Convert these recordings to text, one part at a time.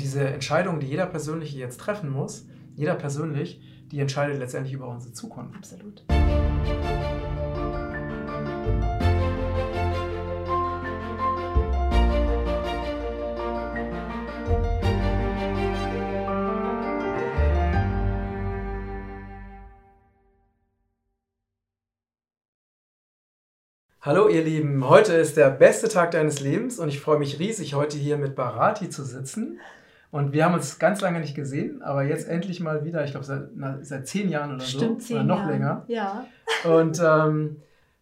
Und diese Entscheidung, die jeder persönlich jetzt treffen muss, jeder persönlich, die entscheidet letztendlich über unsere Zukunft. Absolut. Hallo ihr Lieben, heute ist der beste Tag deines Lebens und ich freue mich riesig, heute hier mit Barati zu sitzen. Und wir haben uns ganz lange nicht gesehen, aber jetzt endlich mal wieder, ich glaube seit, seit zehn Jahren oder Stimmt, so, zehn oder noch Jahre. länger. Ja. Und ähm,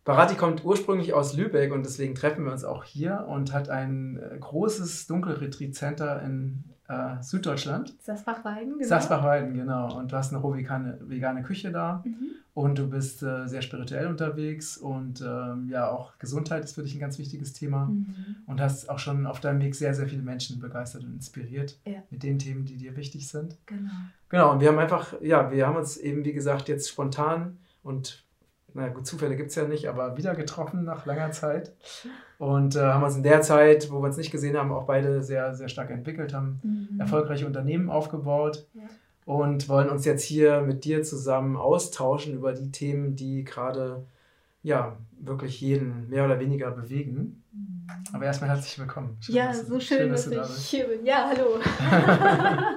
Barati kommt ursprünglich aus Lübeck und deswegen treffen wir uns auch hier und hat ein äh, großes Dunkelretreat-Center in äh, Süddeutschland. Sasbachweiden, genau. Sasbachweiden, genau. Und du hast eine roh vegane, vegane Küche da Mhm. und du bist äh, sehr spirituell unterwegs und ähm, ja, auch Gesundheit ist für dich ein ganz wichtiges Thema. Mhm. Und hast auch schon auf deinem Weg sehr, sehr viele Menschen begeistert und inspiriert Ja. mit den Themen, die dir wichtig sind. Genau. Genau, und wir haben einfach, ja, wir haben uns eben, wie gesagt, jetzt spontan und, naja, gut, Zufälle gibt es ja nicht, aber wieder getroffen nach langer Zeit. Und äh, haben uns in der Zeit, wo wir uns nicht gesehen haben, auch beide sehr, sehr stark entwickelt, haben Mhm. erfolgreiche Unternehmen aufgebaut Ja. und wollen uns jetzt hier mit dir zusammen austauschen über die Themen, die gerade, ja, wirklich jeden mehr oder weniger bewegen. Mhm. Aber erstmal herzlich willkommen. Schön, Ja, dass so schön, dass, du da ich bist. hier bin. Ja, hallo.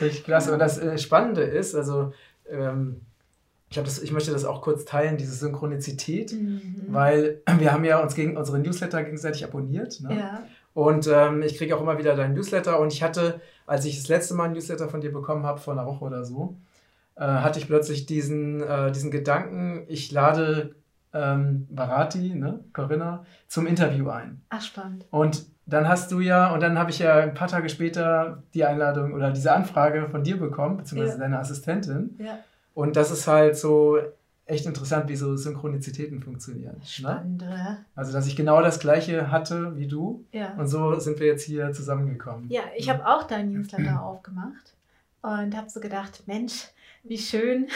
Richtig klasse. Und das äh, Spannende ist, also ähm, ich, das, ich möchte das auch kurz teilen, diese Synchronizität, Mhm. weil wir haben ja uns gegen unsere Newsletter gegenseitig abonniert. Ne? Ja. Und ähm, ich kriege auch immer wieder deinen Newsletter. Und ich hatte, als ich das letzte Mal einen Newsletter von dir bekommen habe, vor einer Woche oder so, äh, hatte ich plötzlich diesen, äh, diesen Gedanken, ich lade ähm, Barati, ne, Corinna, zum Interview ein. Ach, spannend. Und dann hast du ja, und dann habe ich ja ein paar Tage später die Einladung oder diese Anfrage von dir bekommen, beziehungsweise Ja. deiner Assistentin. Ja. Und das ist halt so echt interessant, wie so Synchronizitäten funktionieren. Ne? Spannend, oder? Also, dass ich genau das Gleiche hatte wie du. Ja. Und so sind wir jetzt hier zusammengekommen. Ja, ich habe auch deinen Newsletter aufgemacht und habe so gedacht, Mensch, wie schön,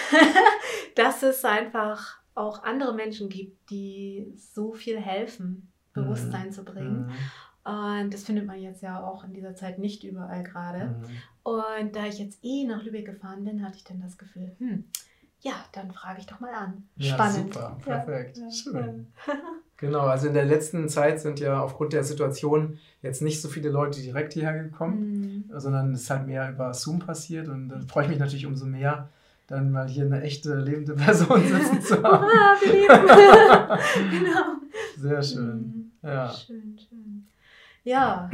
dass es einfach auch andere Menschen gibt, die so viel helfen, Bewusstsein zu bringen. Mhm. Und das findet man jetzt ja auch in dieser Zeit nicht überall gerade. Mhm. Und da ich jetzt eh nach Lübeck gefahren bin, hatte ich dann das Gefühl, hm, ja, dann frage ich doch mal an. Ja, Spannend. super, Ja. perfekt, Ja. schön. Genau, also in der letzten Zeit sind ja aufgrund der Situation jetzt nicht so viele Leute direkt hierher gekommen. Hm. sondern es ist halt mehr über Zoom passiert und dann freue ich mich natürlich umso mehr, dann mal hier eine echte lebende Person sitzen zu haben. Hurra, wir leben. genau. Sehr schön. Mhm. Ja. Schön, schön. Ja,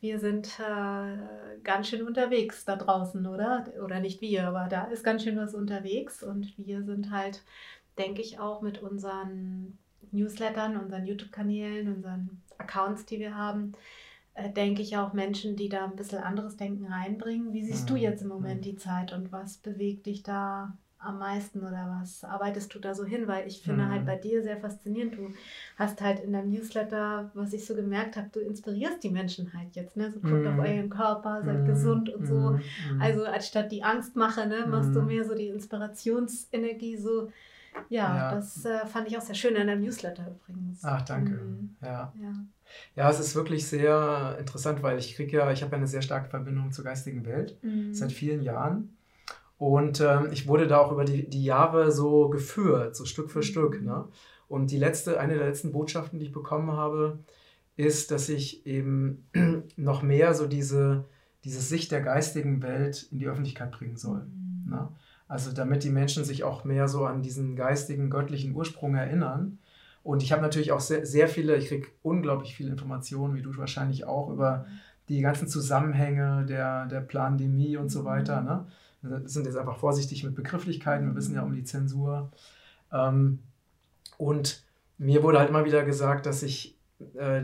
wir sind äh, ganz schön unterwegs da draußen, oder? Oder nicht wir, aber da ist ganz schön was unterwegs und wir sind halt, denke ich, auch mit unseren Newslettern, unseren YouTube-Kanälen, unseren Accounts, die wir haben, äh, denke ich auch Menschen, die da ein bisschen anderes Denken reinbringen. Wie siehst du Mhm. jetzt im Moment Mhm. die Zeit und was bewegt dich da am meisten oder was arbeitest du da so hin? Weil ich finde Mhm. halt bei dir sehr faszinierend. Du hast halt in deinem Newsletter, was ich so gemerkt habe, du inspirierst die Menschen halt jetzt. Ne? So guckt Mhm. auf euren Körper, seid Mhm. gesund und so. Mhm. Also anstatt die Angstmache, ne, machst du Mhm. mehr so die Inspirationsenergie so. Ja, Ja. das äh, fand ich auch sehr schön in deinem Newsletter übrigens. Ach, danke. Mhm. Ja. Ja. ja, es ist wirklich sehr interessant, weil ich kriege ja, ich habe ja eine sehr starke Verbindung zur geistigen Welt seit vielen Jahren. Und ähm, ich wurde da auch über die, die Jahre so geführt, so Stück für Mhm. Stück. Ne? Und die letzte, eine der letzten Botschaften, die ich bekommen habe, ist, dass ich eben noch mehr so diese, diese Sicht der geistigen Welt in die Öffentlichkeit bringen soll. Mhm. Ne? Also damit die Menschen sich auch mehr so an diesen geistigen, göttlichen Ursprung erinnern. Und ich habe natürlich auch sehr, sehr viele, ich kriege unglaublich viele Informationen, wie du wahrscheinlich auch, über die ganzen Zusammenhänge der, der Pandemie und so weiter. Ne? Wir sind jetzt einfach vorsichtig mit Begrifflichkeiten, wir wissen ja um die Zensur. Ähm, und mir wurde halt immer wieder gesagt, dass ich äh,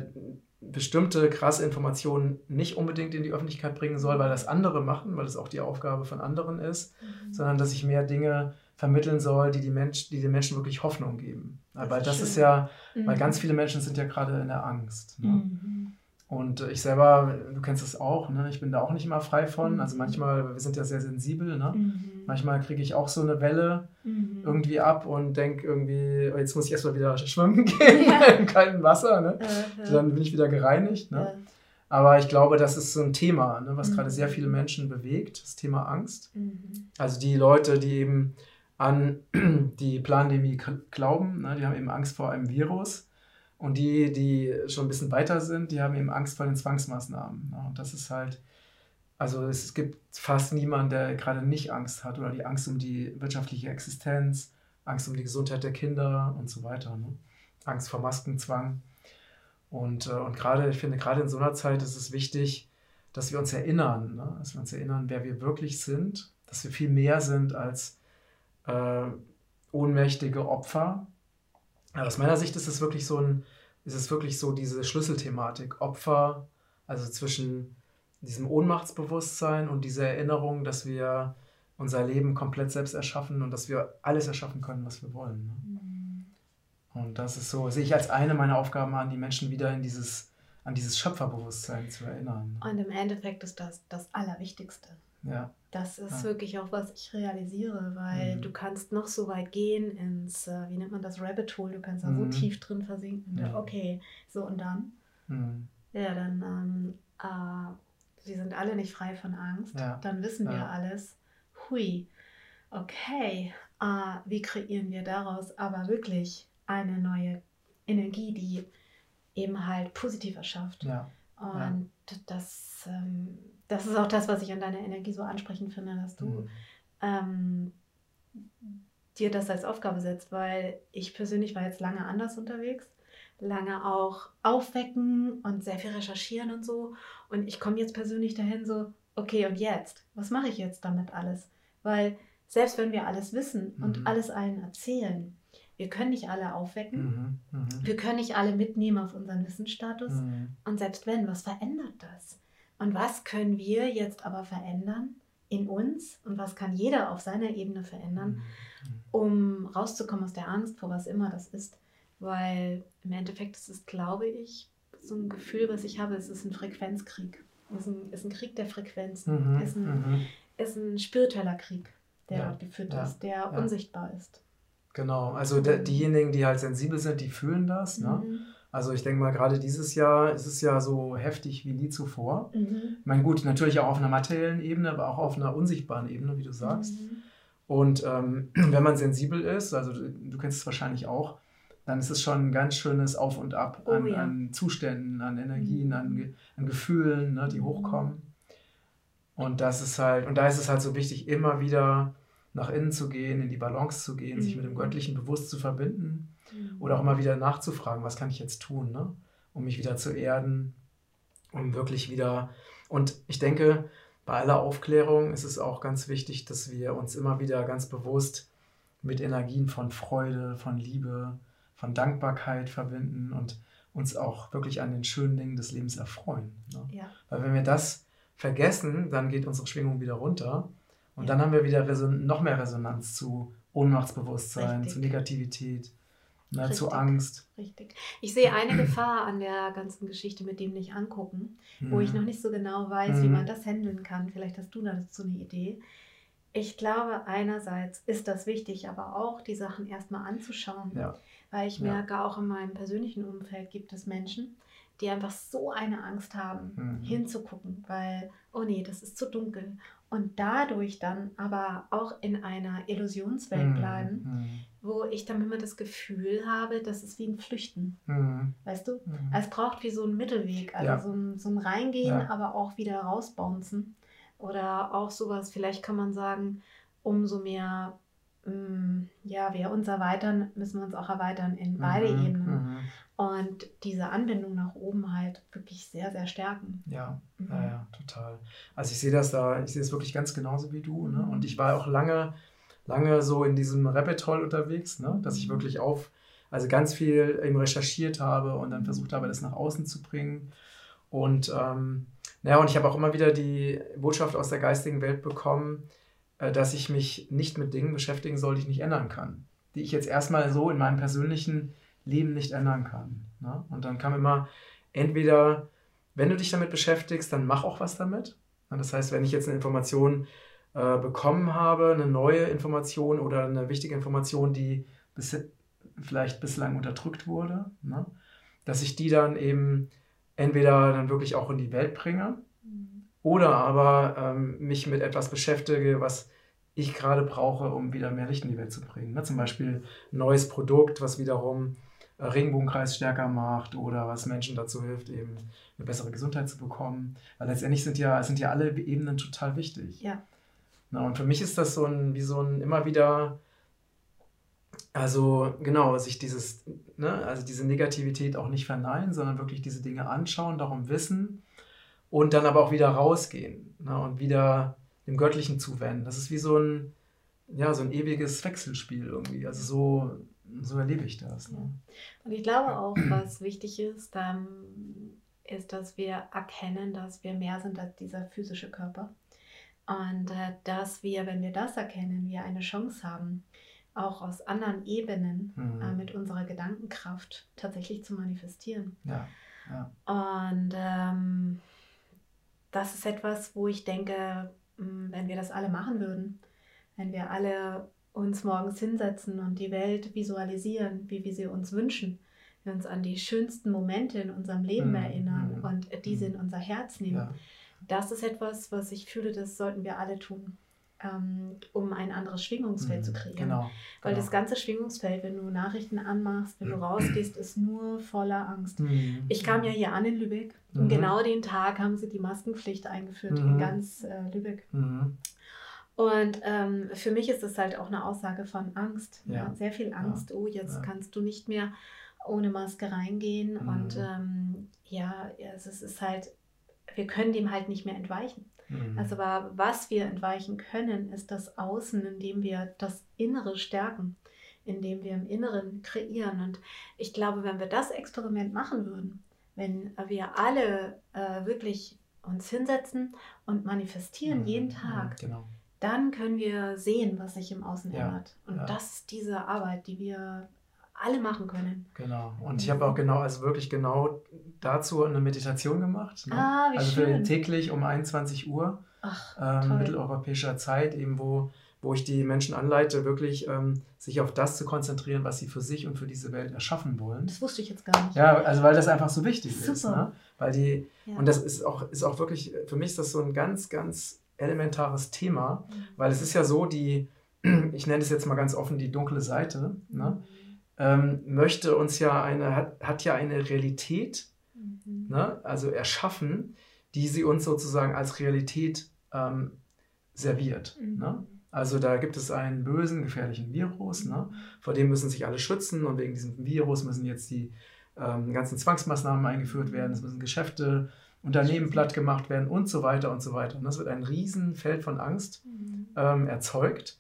bestimmte krasse Informationen nicht unbedingt in die Öffentlichkeit bringen soll, weil das andere machen, weil das auch die Aufgabe von anderen ist, Mhm. sondern dass ich mehr Dinge vermitteln soll, die, die, Mensch, die den Menschen wirklich Hoffnung geben. Das weil ist das schön. ist ja, Mhm. weil ganz viele Menschen sind ja gerade in der Angst. Ne? Mhm. Und äh, ich selber, du kennst es auch, ne? ich bin da auch nicht immer frei von. Mhm. Also manchmal, wir sind ja sehr sensibel, ne? Mhm. manchmal kriege ich auch so eine Welle Mhm. irgendwie ab und denke irgendwie, oh, jetzt muss ich erstmal wieder schwimmen gehen Ja. im kalten Wasser. Ne? Ja. Dann bin ich wieder gereinigt. Ne? Aber ich glaube, das ist so ein Thema, ne, was Mhm. gerade sehr viele Menschen bewegt, das Thema Angst. Mhm. Also die Leute, die eben an die Pandemie k- glauben, ne, die haben eben Angst vor einem Virus. Und die, die schon ein bisschen weiter sind, die haben eben Angst vor den Zwangsmaßnahmen. Ne? Und das ist halt, also es gibt fast niemanden, der gerade nicht Angst hat oder die Angst um die wirtschaftliche Existenz, Angst um die Gesundheit der Kinder und so weiter. Ne? Angst vor Maskenzwang. Und, äh, und gerade, ich finde, gerade in so einer Zeit ist es wichtig, dass wir uns erinnern, ne? dass wir uns erinnern, wer wir wirklich sind, dass wir viel mehr sind als äh, ohnmächtige Opfer. Aber aus meiner Sicht ist es wirklich so ein, ist es wirklich so diese Schlüsselthematik, Opfer, also zwischen diesem Ohnmachtsbewusstsein und dieser Erinnerung, dass wir unser Leben komplett selbst erschaffen und dass wir alles erschaffen können, was wir wollen. Ne? Mhm. Und das ist so, sehe ich als eine meiner Aufgaben an, die Menschen wieder in dieses, an dieses Schöpferbewusstsein zu erinnern. Und im Endeffekt ist das das Allerwichtigste. Ja, Das ist Ja. wirklich auch, was ich realisiere, weil Mhm. du kannst noch so weit gehen ins, äh, wie nennt man das, Rabbit Hole, du kannst da so Mhm. tief drin versinken. Mhm. Okay, so und dann? hm, Ja, dann, ähm, äh, sie sind alle nicht frei von Angst. Ja. Dann wissen wir Ja. alles. Hui, okay, äh, wie kreieren wir daraus aber wirklich eine neue Energie, die eben halt positiv erschafft? ja, Und das, ähm, das ist auch das, was ich an deiner Energie so ansprechend finde, dass du hm, ähm, dir das als Aufgabe setzt, weil ich persönlich war jetzt lange anders unterwegs, lange auch aufwecken und sehr viel recherchieren und so. Und ich komme jetzt persönlich dahin so, okay, und jetzt? Was mache ich jetzt damit alles? Weil selbst wenn wir alles wissen und Mhm. alles allen erzählen, wir können nicht alle aufwecken. mhm, mhm, Wir können nicht alle mitnehmen auf unseren Wissensstatus. mhm, Und selbst wenn, was verändert das? Und was können wir jetzt aber verändern in uns? Und was kann jeder auf seiner Ebene verändern, mhm, um rauszukommen aus der Angst, vor was immer das ist? Weil im Endeffekt ist es, glaube ich, so ein Gefühl, was ich habe, es ist ein Frequenzkrieg. Es ist ein, ist ein Krieg der Frequenzen. mhm, Es ist ein, mhm. ist ein spiritueller Krieg, der Ja, dort geführt ja, ist, der ja. unsichtbar ist. Genau, also de, diejenigen, die halt sensibel sind, die fühlen das. Ne? Mhm. Also ich denke mal, gerade dieses Jahr ist es ja so heftig wie nie zuvor. Mhm. Ich meine, gut, natürlich auch auf einer materiellen Ebene, aber auch auf einer unsichtbaren Ebene, wie du sagst. Mhm. Und ähm, wenn man sensibel ist, also du, du kennst es wahrscheinlich auch, dann ist es schon ein ganz schönes Auf und Ab Oh an, ja. an Zuständen, an Energien, Mhm. an, an Gefühlen, ne, die Mhm. hochkommen. Und das ist halt, und da ist es halt so wichtig, immer wieder nach innen zu gehen, in die Balance zu gehen, sich mit dem Mhm. Göttlichen bewusst zu verbinden Mhm. Oder auch mal wieder nachzufragen, was kann ich jetzt tun, ne? um mich wieder zu erden, um wirklich wieder. Und ich denke, bei aller Aufklärung ist es auch ganz wichtig, dass wir uns immer wieder ganz bewusst mit Energien von Freude, von Liebe, von Dankbarkeit verbinden und uns auch wirklich an den schönen Dingen des Lebens erfreuen. Ne? Ja. Weil wenn wir das vergessen, dann geht unsere Schwingung wieder runter und Ja. dann haben wir wieder Reson noch mehr Resonanz zu Ohnmachtsbewusstsein, Richtig. zu Negativität, ne, zu Richtig. Angst. Richtig. Ich sehe eine Gefahr an der ganzen Geschichte mit dem nicht angucken, wo ich Mhm. noch nicht so genau weiß, wie Mhm. man das handeln kann. Vielleicht hast du dazu eine Idee. Ich glaube, einerseits ist das wichtig, aber auch die Sachen erstmal anzuschauen. Ja. Weil ich Ja. merke, auch in meinem persönlichen Umfeld gibt es Menschen, die einfach so eine Angst haben, Mhm. hinzugucken, weil, oh nee, das ist zu dunkel. Und dadurch dann aber auch in einer Illusionswelt Mhm. Wo ich dann immer das Gefühl habe, das ist wie ein Flüchten. Mhm. Weißt du? Mhm. Es braucht wie so einen Mittelweg, also Ja. so, ein, so ein Reingehen, Ja. aber auch wieder rausbouncen. Oder auch sowas, vielleicht kann man sagen, umso mehr mm, ja, wir uns erweitern, müssen wir uns auch erweitern in beide Mhm. Ebenen. Mhm. Und diese Anbindung nach oben halt wirklich sehr, sehr stärken. Ja, Mhm. ja, ja, total. Also ich sehe das da, ich sehe es wirklich ganz genauso wie du. Ne? Mhm. Und ich war auch lange, lange so in diesem Rabbit Hole unterwegs, ne? dass ich wirklich auf, also ganz viel eben recherchiert habe und dann versucht habe, das nach außen zu bringen. Und ähm, naja, und ich habe auch immer wieder die Botschaft aus der geistigen Welt bekommen, äh, dass ich mich nicht mit Dingen beschäftigen soll, die ich nicht ändern kann. Die ich jetzt erstmal so in meinem persönlichen Leben nicht ändern kann. Ne? Und dann kam immer entweder, wenn du dich damit beschäftigst, dann mach auch was damit. Das heißt, wenn ich jetzt eine Information äh, bekommen habe, eine neue Information oder eine wichtige Information, die bis, vielleicht bislang unterdrückt wurde, ne? dass ich die dann eben entweder dann wirklich auch in die Welt bringe Mhm. oder aber ähm, mich mit etwas beschäftige, was ich gerade brauche, um wieder mehr Licht in die Welt zu bringen. Ne? Zum Beispiel ein neues Produkt, was wiederum äh, Regenbogenkreis stärker macht oder was Menschen dazu hilft, eben eine bessere Gesundheit zu bekommen. Weil letztendlich sind ja, sind ja alle Ebenen total wichtig. Ja. Na, und für mich ist das so ein, wie so ein immer wieder, also genau, sich dieses, ne, also diese Negativität auch nicht verneinen, sondern wirklich diese Dinge anschauen, darum wissen und dann aber auch wieder rausgehen ne, und wieder dem Göttlichen zuwenden. Das ist wie so ein, ja, so ein ewiges Wechselspiel irgendwie. Also so, so erlebe ich das. Ne? Und ich glaube auch, was wichtig ist, ähm, ist, dass wir erkennen, dass wir mehr sind als dieser physische Körper. Und äh, dass wir, wenn wir das erkennen, wir eine Chance haben, auch aus anderen Ebenen Mhm. äh, mit unserer Gedankenkraft tatsächlich zu manifestieren. Ja, ja. Und ähm, das ist etwas, wo ich denke, mh, wenn wir das alle machen würden, wenn wir alle uns morgens hinsetzen und die Welt visualisieren, wie wir sie uns wünschen, wir uns an die schönsten Momente in unserem Leben Mhm, erinnern mhm, und diese in unser Herz nehmen. ja. Das ist etwas, was ich fühle, das sollten wir alle tun, ähm, um ein anderes Schwingungsfeld zu Mhm, kreieren. Genau. Weil genau. das ganze Schwingungsfeld, wenn du Nachrichten anmachst, wenn du rausgehst, ist nur voller Angst. Mhm. Ich kam ja hier an in Lübeck und Mhm. genau den Tag haben sie die Maskenpflicht eingeführt Mhm. in ganz äh, Lübeck. Mhm. Und ähm, für mich ist das halt auch eine Aussage von Angst. Ja. Ja. Sehr viel Angst. Oh, jetzt Ja. kannst du nicht mehr ohne Maske reingehen. Mhm. Und ähm, ja, es ist, es ist halt, wir können dem halt nicht mehr entweichen. Mhm. Also aber was wir entweichen können, ist das Außen, indem wir das Innere stärken, indem wir im Inneren kreieren. Und ich glaube, wenn wir das Experiment machen würden, wenn wir alle äh, wirklich uns hinsetzen und manifestieren Mhm. jeden Tag, Genau. dann können wir sehen, was sich im Außen Ja, ändert. Und ja. das ist diese Arbeit, die wir alle machen können. Genau. Und ich habe auch genau, also wirklich genau dazu eine Meditation gemacht. Ne? Ah, wie also schön. täglich um 21 Uhr Ach, ähm, mitteleuropäischer Zeit, eben wo, wo ich die Menschen anleite, wirklich ähm, sich auf das zu konzentrieren, was sie für sich und für diese Welt erschaffen wollen. Das wusste ich jetzt gar nicht. Ja, also weil das einfach so wichtig ist. Super. Ne? Weil die, Ja. und das ist auch, ist auch wirklich, für mich ist das so ein ganz, ganz elementares Thema, weil es ist ja so, die, ich nenne es jetzt mal ganz offen, die dunkle Seite, ne? Ähm, möchte uns ja eine, hat, hat ja eine Realität, Mhm. ne? also erschaffen, die sie uns sozusagen als Realität ähm, serviert. Mhm. Ne? Also da gibt es einen bösen, gefährlichen Virus, ne? vor dem müssen sich alle schützen und wegen diesem Virus müssen jetzt die ähm, ganzen Zwangsmaßnahmen eingeführt werden, es müssen Geschäfte, Unternehmen platt gemacht werden und so weiter und so weiter. Und das wird ein Riesenfeld von Angst Mhm. ähm, erzeugt.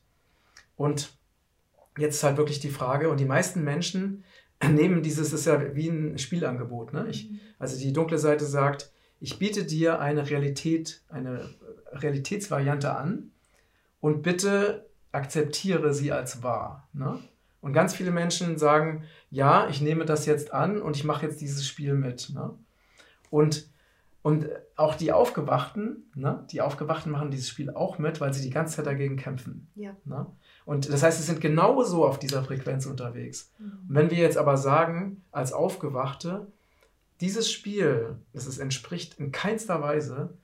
Und jetzt ist halt wirklich die Frage, und die meisten Menschen nehmen dieses, das ist ja wie ein Spielangebot. Ne? Ich, also die dunkle Seite sagt, ich biete dir eine Realität, eine Realitätsvariante an und bitte akzeptiere sie als wahr. Ne? Und ganz viele Menschen sagen, ja, ich nehme das jetzt an und ich mache jetzt dieses Spiel mit. Ne? Und, und auch die Aufgewachten, ne? die Aufgewachten machen dieses Spiel auch mit, weil sie die ganze Zeit dagegen kämpfen. Ja. Ne? Und das heißt, sie sind genauso auf dieser Frequenz unterwegs. Mhm. Und wenn wir jetzt aber sagen, als Aufgewachte, dieses Spiel, das es entspricht in keinster Weise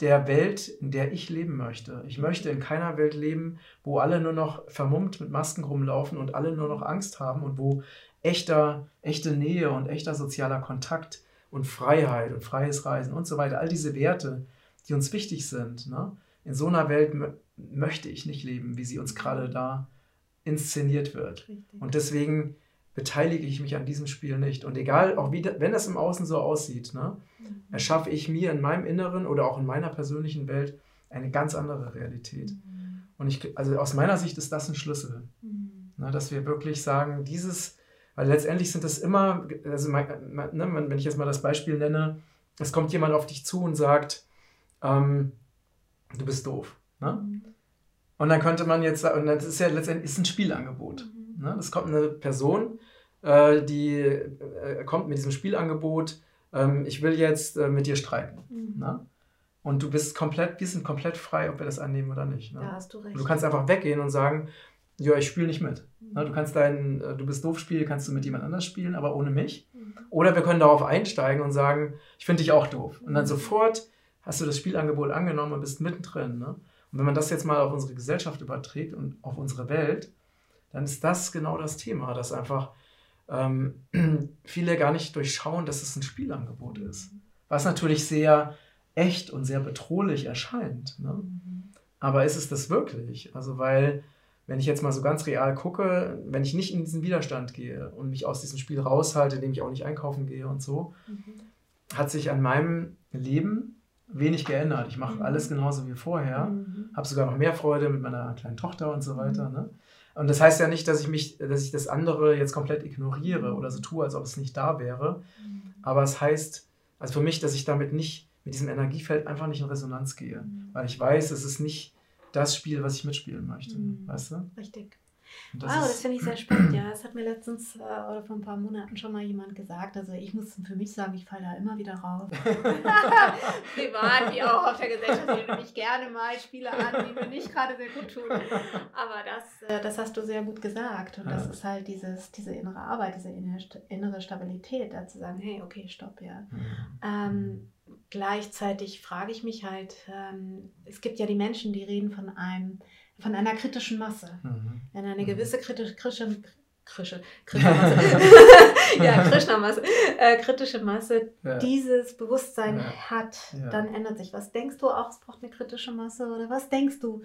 der Welt, in der ich leben möchte. Ich möchte in keiner Welt leben, wo alle nur noch vermummt mit Masken rumlaufen und alle nur noch Angst haben und wo echter, echte Nähe und echter sozialer Kontakt und Freiheit und freies Reisen und so weiter, all diese Werte, die uns wichtig sind. Ne? In so einer Welt möchte ich nicht leben, wie sie uns gerade da inszeniert wird. Richtig. Und deswegen beteilige ich mich an diesem Spiel nicht. Und egal, auch wie, wenn das im Außen so aussieht, ne, Mhm. erschaffe ich mir in meinem Inneren oder auch in meiner persönlichen Welt eine ganz andere Realität. Mhm. Und ich, also aus meiner Sicht ist das ein Schlüssel, Mhm. ne, dass wir wirklich sagen, dieses, weil letztendlich sind es immer, also ne, wenn ich jetzt mal das Beispiel nenne, es kommt jemand auf dich zu und sagt, ähm, du bist doof. Ne? Mhm. Und dann könnte man jetzt sagen, und das ist ja letztendlich ist ein Spielangebot. Mhm. Ne? Das kommt eine Person, äh, die äh, kommt mit diesem Spielangebot, ähm, ich will jetzt äh, mit dir streiten. Mhm. Ne? Und du bist komplett, wir sind komplett frei, ob wir das annehmen oder nicht. Ne? Da hast du recht. Und du kannst einfach weggehen und sagen, ja, ich spiele nicht mit. Mhm. Du kannst dein, äh, du bist doof Spiel, kannst du mit jemand anders spielen, aber ohne mich. Mhm. Oder wir können darauf einsteigen und sagen, ich finde dich auch doof. Und dann sofort hast du das Spielangebot angenommen und bist mittendrin. Ne? Und wenn man das jetzt mal auf unsere Gesellschaft überträgt und auf unsere Welt, dann ist das genau das Thema, dass einfach ähm, viele gar nicht durchschauen, dass es ein Spielangebot ist. Was natürlich sehr echt und sehr bedrohlich erscheint. Ne? Aber ist es das wirklich? Also, weil, wenn ich jetzt mal so ganz real gucke, wenn ich nicht in diesen Widerstand gehe und mich aus diesem Spiel raushalte, indem ich auch nicht einkaufen gehe und so, mhm. hat sich an meinem Leben wenig geändert. Ich mache mhm. alles genauso wie vorher, mhm. habe sogar noch mehr Freude mit meiner kleinen Tochter und so weiter. Ne? Und das heißt ja nicht, dass ich mich, dass ich das andere jetzt komplett ignoriere oder so tue, als ob es nicht da wäre. Mhm. Aber es heißt, also für mich, dass ich damit nicht, mit diesem Energiefeld einfach nicht in Resonanz gehe. Mhm. Weil ich weiß, es ist nicht das Spiel, was ich mitspielen möchte. Mhm. Weißt du? Richtig. Das wow, das finde ich sehr spannend. Ja, das hat mir letztens äh, oder vor ein paar Monaten schon mal jemand gesagt. Also ich muss für mich sagen, ich falle da immer wieder raus. Privat wie auch auf der Gesellschaft. Ich nehme mich gerne mal Spiele an, die mir nicht gerade sehr gut tun. Aber das, äh, das hast du sehr gut gesagt. Und das ist halt dieses, diese innere Arbeit, diese innere Stabilität, da zu sagen, hey, okay, stopp, ja. Mhm. Ähm, gleichzeitig frage ich mich halt, ähm, es gibt ja die Menschen, die reden von einem von einer kritischen Masse. Mhm. Wenn eine mhm. gewisse kritische, kritische, kritische, Krishna-Masse, ja, Krishna-Masse, äh, kritische Masse ja. dieses Bewusstsein ja. hat, ja. dann ändert sich was. Denkst du auch, es braucht eine kritische Masse oder was denkst du?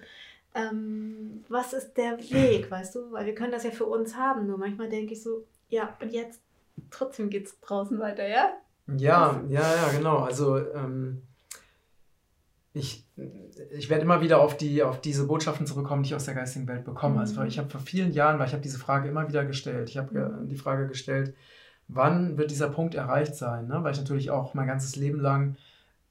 Ähm, was ist der Weg, weißt du? Weil wir können das ja für uns haben, nur manchmal denke ich so, ja, und jetzt trotzdem geht es draußen weiter, ja? Ja, ja, ja, genau. Also ähm, ich, ich werde immer wieder auf, die, auf diese Botschaften zurückkommen, die ich aus der geistigen Welt bekomme. Also mhm. Ich habe vor vielen Jahren, weil ich habe diese Frage immer wieder gestellt. Ich habe mhm. die Frage gestellt, wann wird dieser Punkt erreicht sein? Ne? Weil ich natürlich auch mein ganzes Leben lang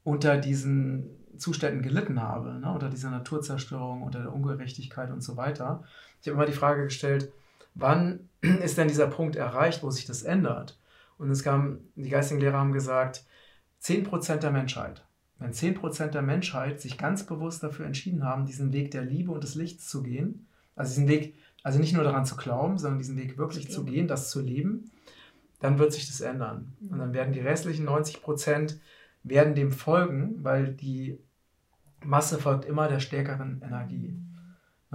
unter diesen Zuständen gelitten habe, ne? unter dieser Naturzerstörung, unter der Ungerechtigkeit und so weiter. Ich habe immer die Frage gestellt, wann ist denn dieser Punkt erreicht, wo sich das ändert? Und es kam, die geistigen Lehrer haben gesagt, 10% der Menschheit wenn 10% der Menschheit sich ganz bewusst dafür entschieden haben, diesen Weg der Liebe und des Lichts zu gehen, also diesen Weg, also nicht nur daran zu glauben, sondern diesen Weg wirklich zu gehen, das zu leben, dann wird sich das ändern. Und dann werden die restlichen 90% werden dem folgen, weil die Masse folgt immer der stärkeren Energie.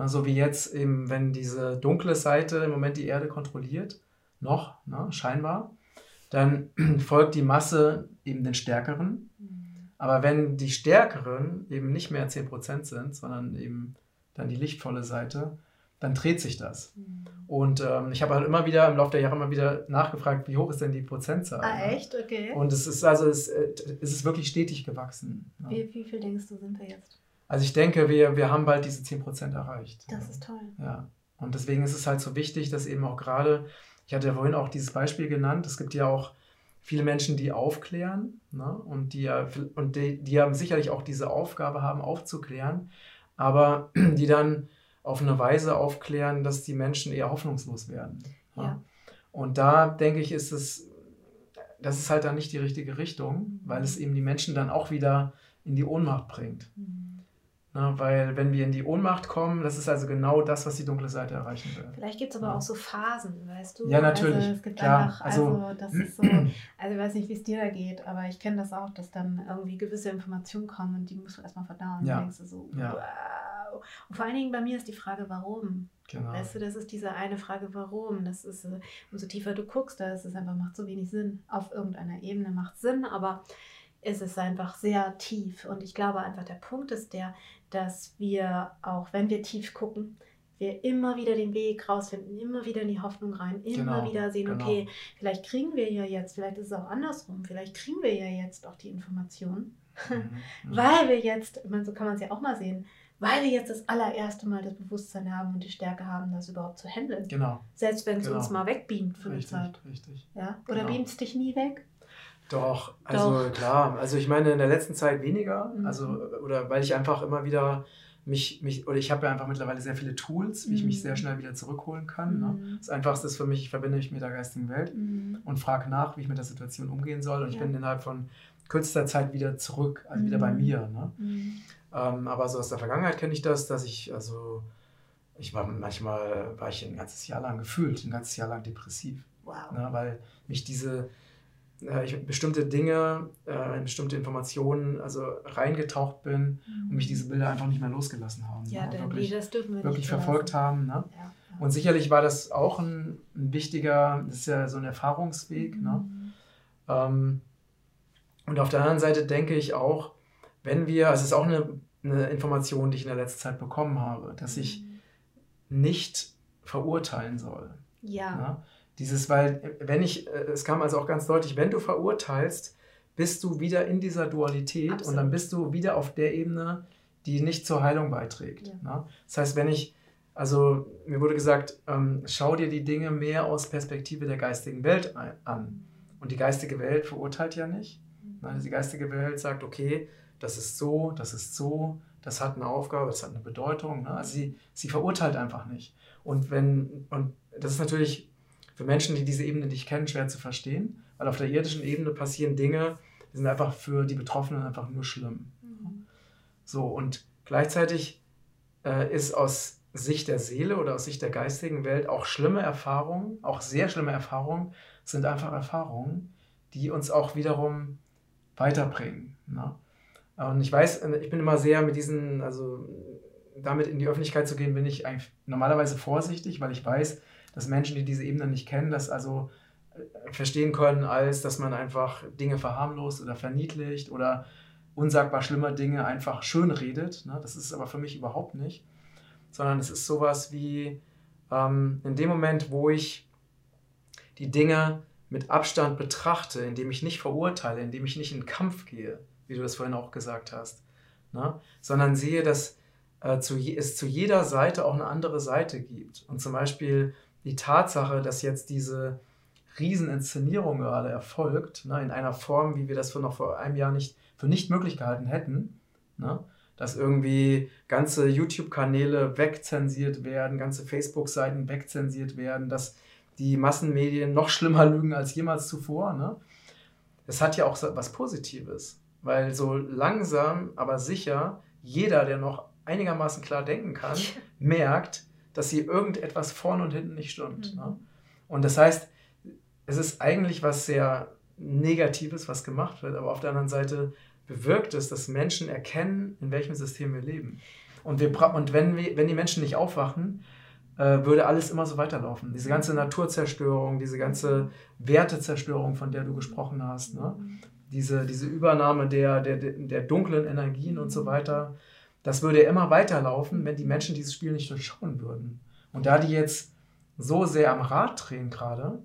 So wie jetzt eben, wenn diese dunkle Seite im Moment die Erde kontrolliert, noch, ne, scheinbar, dann folgt die Masse eben den stärkeren. Aber wenn die Stärkeren eben nicht mehr 10% sind, sondern eben dann die lichtvolle Seite, dann dreht sich das. Mhm. Und ähm, ich habe halt immer wieder im Laufe der Jahre immer wieder nachgefragt, wie hoch ist denn die Prozentzahl? Ah, echt? Okay. Und es ist also es, äh, es ist wirklich stetig gewachsen. Ja. Wie, wie viel denkst du, sind wir jetzt? Also ich denke, wir, wir haben bald diese 10% erreicht. Das ist toll. Ja. Und deswegen ist es halt so wichtig, dass eben auch gerade, ich hatte ja vorhin auch dieses Beispiel genannt, es gibt ja auch viele Menschen, die aufklären ne? und, die, und die, die ja sicherlich auch diese Aufgabe haben, aufzuklären, aber die dann auf eine Weise aufklären, dass die Menschen eher hoffnungslos werden. Ne? Ja. Und da denke ich, ist es, das ist halt dann nicht die richtige Richtung, weil es eben die Menschen dann auch wieder in die Ohnmacht bringt. Mhm. Na, ne, weil wenn wir in die Ohnmacht kommen, das ist also genau das, was die dunkle Seite erreichen will. Vielleicht gibt es aber ja. auch so Phasen, weißt du? Ja, natürlich. Also, es gibt Klar. einfach, also, also das ist so, also ich weiß nicht, wie es dir da geht, aber ich kenne das auch, dass dann irgendwie gewisse Informationen kommen und die musst du erstmal verdauen. Ja. Und denkst du so, ja. wow. Und vor allen Dingen bei mir ist die Frage, warum? Genau. Weißt du, das ist diese eine Frage, warum. Das ist, äh, umso tiefer du guckst, da ist es einfach, macht so wenig Sinn. Auf irgendeiner Ebene macht Sinn, aber ist es einfach sehr tief. Und ich glaube einfach, der Punkt ist der, dass wir, auch wenn wir tief gucken, wir immer wieder den Weg rausfinden, immer wieder in die Hoffnung rein, immer genau, wieder sehen, genau. okay, vielleicht kriegen wir ja jetzt, vielleicht ist es auch andersrum, vielleicht kriegen wir ja jetzt auch die Informationen, mhm, mhm. weil wir jetzt, ich meine, so kann man es ja auch mal sehen, weil wir jetzt das allererste Mal das Bewusstsein haben und die Stärke haben, das überhaupt zu handeln. Genau. Selbst wenn es genau. uns mal wegbeamt für richtig, eine Zeit. Richtig. Ja? Oder genau. beamt es dich nie weg? Doch, also Doch. klar. Also ich meine in der letzten Zeit weniger. Mhm. Also, oder weil ich einfach immer wieder mich, mich oder ich habe ja einfach mittlerweile sehr viele Tools, wie mhm. ich mich sehr mhm. schnell wieder zurückholen kann. Ne? Mhm. Das Einfachste ist für mich, ich verbinde mich mit der geistigen Welt mhm. und frage nach, wie ich mit der Situation umgehen soll. Und ja. ich bin innerhalb von kürzester Zeit wieder zurück, also wieder bei mhm. mir. Ne? Ähm, aber so aus der Vergangenheit kenne ich das, dass ich, also ich war manchmal war ich ein ganzes Jahr lang gefühlt, ein ganzes Jahr lang depressiv. Wow. Ne? Weil mich diese äh, ich bestimmte Dinge, äh, in bestimmte Informationen also reingetaucht bin mhm. und mich diese Bilder einfach nicht mehr losgelassen haben. Ja, ne? wirklich, das dürfen wir wirklich verfolgt haben. Ne? Ja, ja. Und sicherlich war das auch ein, ein, wichtiger, das ist ja so ein Erfahrungsweg. Ne? Mhm. Ne? Ähm, und auf der anderen Seite denke ich auch, wenn wir, also es ist auch eine, eine Information, die ich in der letzten Zeit bekommen habe, dass ich mhm. nicht verurteilen soll. Ja. Ne? Dieses, weil, wenn ich, äh, es kam also auch ganz deutlich, wenn du verurteilst, bist du wieder in dieser Dualität Absolut. und dann bist du wieder auf der Ebene, die nicht zur Heilung beiträgt. Ja. Ne? Das heißt, wenn ich, also mir wurde gesagt, ähm, schau dir die Dinge mehr aus Perspektive der geistigen Welt an. Und die geistige Welt verurteilt ja nicht. Ne? Die geistige Welt sagt, okay, das ist so, das ist so, das hat eine Aufgabe, das hat eine Bedeutung. Ne? Also sie, sie verurteilt einfach nicht. Und wenn, und das ist natürlich für Menschen, die diese Ebene nicht kennen, schwer zu verstehen, weil auf der irdischen Ebene passieren Dinge, die sind einfach für die Betroffenen einfach nur schlimm. Mhm. So, und gleichzeitig äh, ist aus Sicht der Seele oder aus Sicht der geistigen Welt auch schlimme Erfahrungen, auch sehr schlimme Erfahrungen, sind einfach Erfahrungen, die uns auch wiederum weiterbringen. Ne? Und ich weiß, äh, ich bin immer sehr mit diesen, also damit in die Öffentlichkeit zu gehen, bin ich eigentlich normalerweise vorsichtig, weil ich weiß, dass Menschen, die diese Ebene nicht kennen, das also äh, verstehen können, als dass man einfach Dinge verharmlost oder verniedlicht oder unsagbar schlimme Dinge einfach schön redet. Ne? Das ist aber für mich überhaupt nicht, sondern es ist sowas wie ähm, in dem Moment, wo ich die Dinge mit Abstand betrachte, indem ich nicht verurteile, indem ich nicht in Kampf gehe, wie du das vorhin auch gesagt hast, ne? sondern sehe, dass äh, es zu jeder Seite auch eine andere Seite gibt. Und zum Beispiel die Tatsache, dass jetzt diese Rieseninszenierung gerade erfolgt, ne, in einer Form, wie wir das für noch vor einem Jahr nicht für nicht möglich gehalten hätten, ne, dass irgendwie ganze YouTube-Kanäle wegzensiert werden, ganze Facebook-Seiten wegzensiert werden, dass die Massenmedien noch schlimmer lügen als jemals zuvor. Ne? Das hat ja auch was Positives, weil so langsam, aber sicher jeder, der noch einigermaßen klar denken kann, merkt, dass hier irgendetwas vorne und hinten nicht stimmt. Mhm. Ne? Und das heißt, es ist eigentlich was sehr Negatives, was gemacht wird, aber auf der anderen Seite bewirkt es, dass Menschen erkennen, in welchem System wir leben. Und, wir, und wenn, wir, wenn die Menschen nicht aufwachen, äh, würde alles immer so weiterlaufen. Diese ganze Naturzerstörung, diese ganze Wertezerstörung, von der du gesprochen hast, ne? Mhm. diese, diese Übernahme der, der, der dunklen Energien und so weiter, das würde immer weiterlaufen, wenn die Menschen dieses Spiel nicht durchschauen würden. Und da die jetzt so sehr am Rad drehen gerade,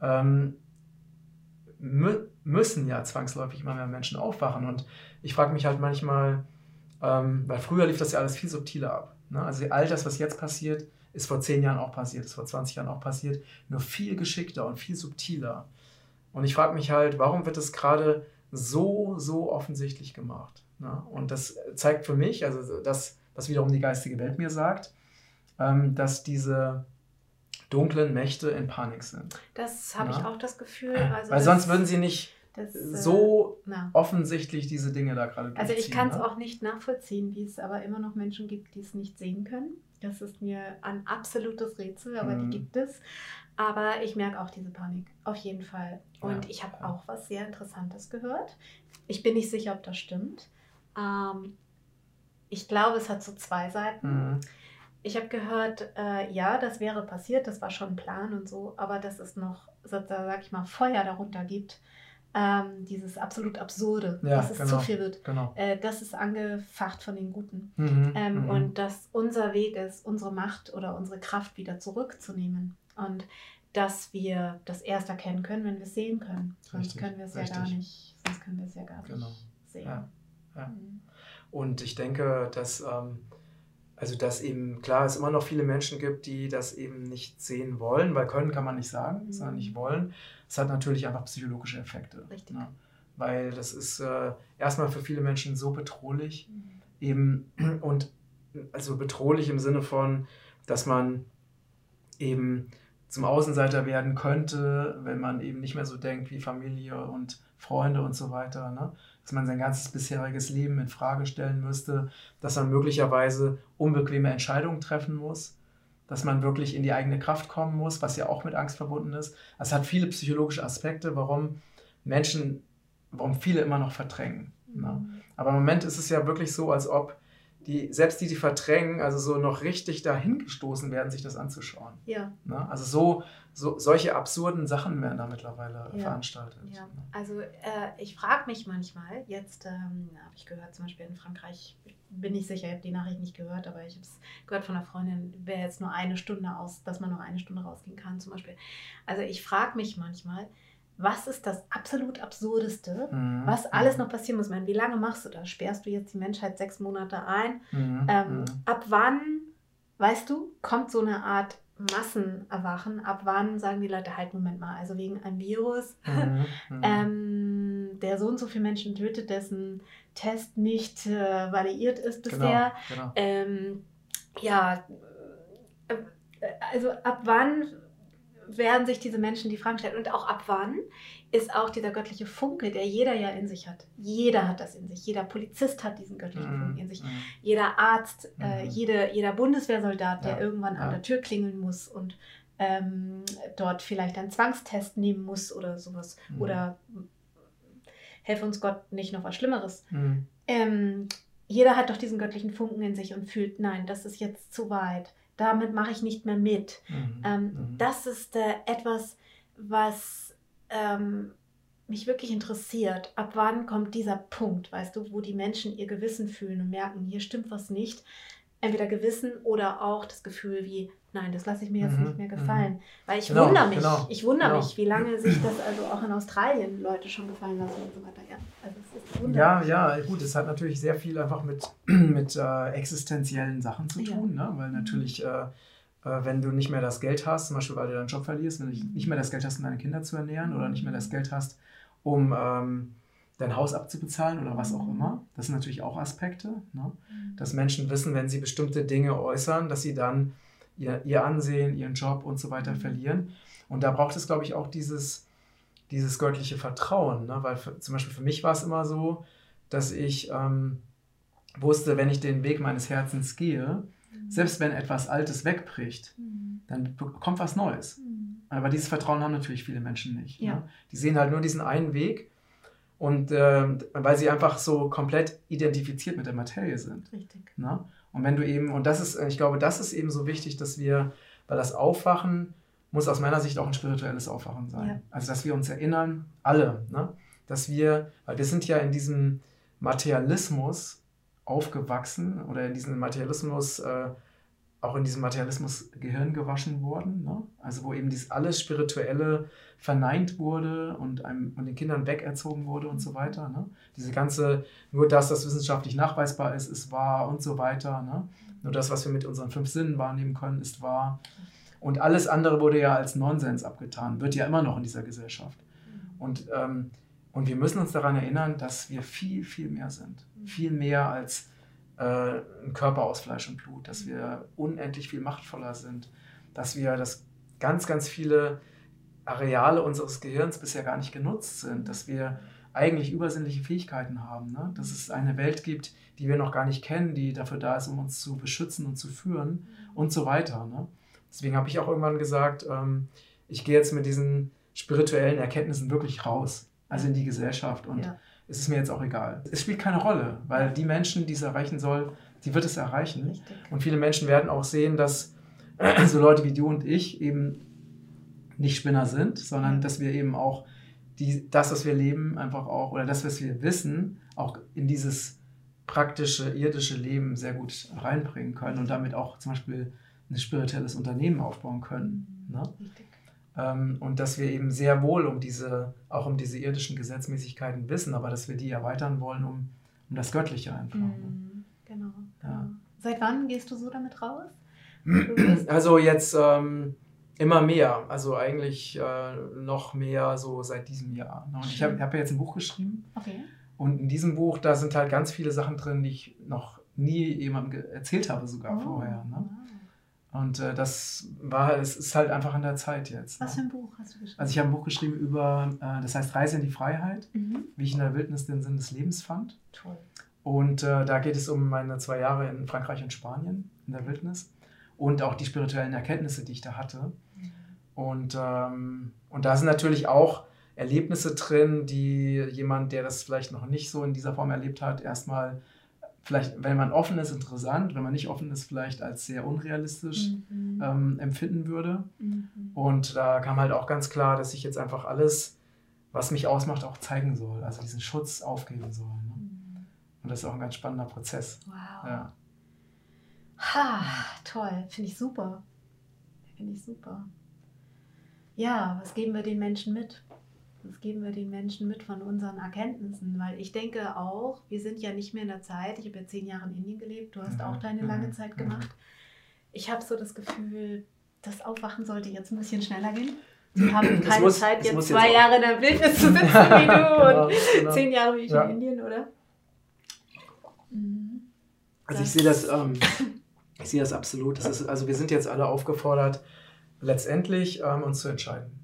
ähm, mü müssen ja zwangsläufig immer mehr Menschen aufwachen. Und ich frage mich halt manchmal, ähm, weil früher lief das ja alles viel subtiler ab. Ne? Also all das, was jetzt passiert, ist vor zehn Jahren auch passiert, ist vor 20 Jahren auch passiert, nur viel geschickter und viel subtiler. Und ich frage mich halt, warum wird es gerade so, so offensichtlich gemacht? Ne? Und das zeigt für mich, also das, was wiederum die geistige Welt mir sagt, ähm, dass diese dunklen Mächte in Panik sind. Das habe ich auch das Gefühl. Also Weil sonst würden sie nicht das, äh, so na. offensichtlich diese Dinge da gerade Also ich kann es ne? auch nicht nachvollziehen, wie es aber immer noch Menschen gibt, die es nicht sehen können. Das ist mir ein absolutes Rätsel, aber mhm. die gibt es. Aber ich merke auch diese Panik, auf jeden Fall. Und ja, ich habe ja. auch was sehr Interessantes gehört. Ich bin nicht sicher, ob das stimmt. Ähm, ich glaube, es hat so zwei Seiten. Mhm. Ich habe gehört, äh, ja, das wäre passiert, das war schon ein Plan und so, aber dass es noch, sozusagen, sag ich mal, Feuer darunter gibt. Ähm, dieses absolut Absurde, ja, dass es genau, zu viel wird. Genau. Äh, das ist angefacht von den Guten. Mhm, ähm, mhm. Und dass unser Weg ist, unsere Macht oder unsere Kraft wieder zurückzunehmen. Und dass wir das erst erkennen können, wenn wir es sehen können. Sonst richtig, können wir es ja gar nicht, sonst können wir es ja gar genau. nicht sehen. Ja. Ja. Mhm. Und ich denke, dass, ähm, also dass eben, klar, es immer noch viele Menschen gibt, die das eben nicht sehen wollen, weil können kann man nicht sagen, mhm. sondern nicht wollen. Es hat natürlich einfach psychologische Effekte. Richtig. Ne? Weil das ist äh, erstmal für viele Menschen so bedrohlich, mhm. eben und also bedrohlich im Sinne von, dass man eben zum Außenseiter werden könnte, wenn man eben nicht mehr so denkt wie Familie und Freunde und so weiter. Ne? dass man sein ganzes bisheriges Leben in Frage stellen müsste, dass man möglicherweise unbequeme Entscheidungen treffen muss, dass man wirklich in die eigene Kraft kommen muss, was ja auch mit Angst verbunden ist. Es hat viele psychologische Aspekte, warum Menschen, warum viele immer noch verdrängen. Mhm. Ne? Aber im Moment ist es ja wirklich so, als ob die, selbst die, die verdrängen, also so noch richtig dahingestoßen werden, sich das anzuschauen. Ja. Ne? Also so, so solche absurden Sachen werden da mittlerweile Ja. veranstaltet. Ja, Ne? also äh, ich frage mich manchmal, jetzt ähm, habe ich gehört, zum Beispiel in Frankreich, ich bin nicht sicher, ich habe die Nachricht nicht gehört, aber ich habe es gehört von einer Freundin, wäre jetzt nur eine Stunde aus, dass man nur eine Stunde rausgehen kann zum Beispiel. Also ich frage mich manchmal, was ist das absolut Absurdeste, Mhm. was alles noch passieren muss? Ich meine, wie lange machst du das? Sperrst du jetzt die Menschheit sechs Monate ein? Mhm. Ähm, Mhm. Ab wann, weißt du, kommt so eine Art Massenerwachen? Ab wann sagen die Leute halt, Moment mal, also wegen einem Virus, Mhm. Mhm. ähm, der so und so viele Menschen tötet, dessen Test nicht äh, validiert ist genau, bisher. genau. Ähm, ja, äh, also ab wann werden sich diese Menschen die Fragen stellen? Und auch ab wann ist auch dieser göttliche Funke, der jeder ja in sich hat. Jeder hat das in sich. Jeder Polizist hat diesen göttlichen Funken Mhm. in sich Mhm. jeder Arzt, äh, Mhm. jede, jeder Bundeswehrsoldat, der Ja, irgendwann an ja. der Tür klingeln muss und ähm, dort vielleicht einen Zwangstest nehmen muss oder sowas. Mhm. Oder helfe uns Gott nicht noch was Schlimmeres. Mhm. Ähm, jeder hat doch diesen göttlichen Funken in sich und fühlt, nein, das ist jetzt zu weit. Damit mache ich nicht mehr mit. Mhm. Ähm, Mhm. Das ist äh, etwas, was ähm, mich wirklich interessiert. Ab wann kommt dieser Punkt, weißt du, wo die Menschen ihr Gewissen fühlen und merken, hier stimmt was nicht. Entweder Gewissen oder auch das Gefühl wie, nein, das lasse ich mir jetzt Mhm, nicht mehr gefallen. Weil ich Genau, wundere mich, genau, ich wundere genau. mich, wie lange sich das also auch in Australien Leute schon gefallen lassen und so weiter. Ja, also es ist Ja, ja, gut, es hat natürlich sehr viel einfach mit, mit äh, existenziellen Sachen zu Ja. tun, ne? weil natürlich, äh, äh, wenn du nicht mehr das Geld hast, zum Beispiel weil du deinen Job verlierst, wenn du nicht mehr das Geld hast, um deine Kinder zu ernähren oder nicht mehr das Geld hast, um ähm, dein Haus abzubezahlen oder was auch immer, das sind natürlich auch Aspekte, ne? dass Menschen wissen, wenn sie bestimmte Dinge äußern, dass sie dann ihr, ihr Ansehen, ihren Job und so weiter verlieren. Und da braucht es, glaube ich, auch dieses, dieses göttliche Vertrauen. Ne? Weil für, zum Beispiel für mich war es immer so, dass ich ähm, wusste, wenn ich den Weg meines Herzens gehe, selbst wenn etwas Altes wegbricht, Mhm. dann kommt was Neues. Mhm. Aber dieses Vertrauen haben natürlich viele Menschen nicht. Ja. Ne? Die sehen halt nur diesen einen Weg und ähm, weil sie einfach so komplett identifiziert mit der Materie sind. Richtig. Ne? Und wenn du eben, und das ist, ich glaube, das ist eben so wichtig, dass wir, weil das Aufwachen muss aus meiner Sicht auch ein spirituelles Aufwachen sein. Ja. Also, dass wir uns erinnern, alle, ne? dass wir, weil wir sind ja in diesem Materialismus aufgewachsen oder in diesem Materialismus, äh, auch in diesem Materialismus Gehirn gewaschen worden. Ne? Also, wo eben dieses alles Spirituelle verneint wurde und, einem, und den Kindern wegerzogen wurde und so weiter. Ne? Diese ganze, nur das, was wissenschaftlich nachweisbar ist, ist wahr und so weiter. Ne? Nur das, was wir mit unseren fünf Sinnen wahrnehmen können, ist wahr. Und alles andere wurde ja als Nonsens abgetan, wird ja immer noch in dieser Gesellschaft. Und, ähm, und wir müssen uns daran erinnern, dass wir viel, viel mehr sind. Viel mehr als ein Körper aus Fleisch und Blut, dass wir unendlich viel machtvoller sind, dass wir das ganz, ganz viele Areale unseres Gehirns bisher gar nicht genutzt sind, dass wir eigentlich übersinnliche Fähigkeiten haben, ne? dass es eine Welt gibt, die wir noch gar nicht kennen, die dafür da ist, um uns zu beschützen und zu führen und so weiter. Ne? Deswegen habe ich auch irgendwann gesagt, ähm, ich gehe jetzt mit diesen spirituellen Erkenntnissen wirklich raus, also in die Gesellschaft und Ja. Es ist mir jetzt auch egal. Es spielt keine Rolle, weil die Menschen, die es erreichen soll, die wird es erreichen. Richtig. Und viele Menschen werden auch sehen, dass so Leute wie du und ich eben nicht Spinner sind, sondern dass wir eben auch die, das, was wir leben, einfach auch, oder das, was wir wissen, auch in dieses praktische, irdische Leben sehr gut reinbringen können und damit auch zum Beispiel ein spirituelles Unternehmen aufbauen können. Ne? Richtig. Ähm, und dass wir eben sehr wohl um diese, auch um diese irdischen Gesetzmäßigkeiten wissen, aber dass wir die erweitern wollen um, um das Göttliche einfach. Ne? Mhm. Genau. Ja. genau. Seit wann gehst du so damit raus? Also jetzt ähm, immer mehr, also eigentlich äh, noch mehr so seit diesem Jahr. ne? Und ich habe hab ja jetzt ein Buch geschrieben Okay. und in diesem Buch, da sind halt ganz viele Sachen drin, die ich noch nie jemandem erzählt habe sogar Oh, vorher. Ne? Und äh, das war, es ist halt einfach an der Zeit jetzt. Was für Ne? ein Buch hast du geschrieben? Also ich habe ein Buch geschrieben über, äh, das heißt Reise in die Freiheit, mhm. wie ich in der Wildnis den Sinn des Lebens fand. Toll. Und äh, da geht es um meine zwei Jahre in Frankreich und Spanien in der Wildnis und auch die spirituellen Erkenntnisse, die ich da hatte. Und, ähm, und da sind natürlich auch Erlebnisse drin, die jemand, der das vielleicht noch nicht so in dieser Form erlebt hat, erstmal vielleicht, wenn man offen ist, interessant, wenn man nicht offen ist, vielleicht als sehr unrealistisch mhm. ähm, empfinden würde. Mhm. Und da kam halt auch ganz klar, dass ich jetzt einfach alles, was mich ausmacht, auch zeigen soll, also diesen Schutz aufgeben soll. Ne? Mhm. Und das ist auch ein ganz spannender Prozess. Wow. Ja. Ha, toll, finde ich super. Finde ich super. Ja, was geben wir den Menschen mit? Was geben wir den Menschen mit von unseren Erkenntnissen? Weil ich denke auch, wir sind ja nicht mehr in der Zeit. Ich habe ja zehn Jahre in Indien gelebt, du hast auch deine lange Zeit gemacht. Ich habe so das Gefühl, das Aufwachen sollte jetzt ein bisschen schneller gehen. Sie haben keine muss, Zeit, jetzt zwei jetzt Jahre in der Wildnis zu sitzen wie du genau, und genau. zehn Jahre wie ich ja. in Indien, oder? Mhm. Also ich sehe das, ähm, ich sehe das absolut. Das ist, also wir sind jetzt alle aufgefordert, letztendlich ähm, uns zu entscheiden.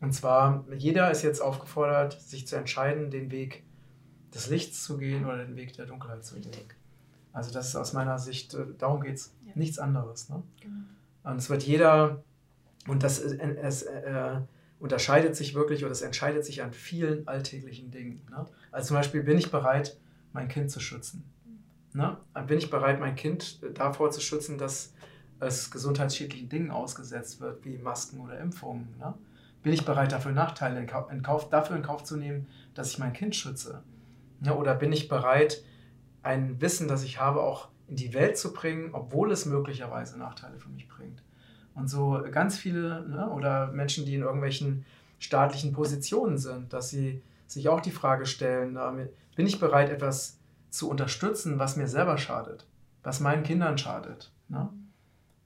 Und zwar, jeder ist jetzt aufgefordert, sich zu entscheiden, den Weg des Lichts zu gehen oder den Weg der Dunkelheit zu gehen. Also das ist aus meiner Sicht, äh, darum geht es, ja. nichts anderes. Ne? Genau. Und es wird jeder, und das äh, es, äh, unterscheidet sich wirklich oder es entscheidet sich an vielen alltäglichen Dingen. Ne? Also zum Beispiel, bin ich bereit, mein Kind zu schützen? Ne? Bin ich bereit, mein Kind davor zu schützen, dass es gesundheitsschädlichen Dingen ausgesetzt wird, wie Masken oder Impfungen? Ne? Bin ich bereit, dafür Nachteile in Kauf, in Kauf, dafür in Kauf zu nehmen, dass ich mein Kind schütze? Ne? Oder bin ich bereit, ein Wissen, das ich habe, auch in die Welt zu bringen, obwohl es möglicherweise Nachteile für mich bringt? Und so ganz viele ne, oder Menschen, die in irgendwelchen staatlichen Positionen sind, dass sie sich auch die Frage stellen, bin ich bereit, etwas zu unterstützen, was mir selber schadet, was meinen Kindern schadet. Ne?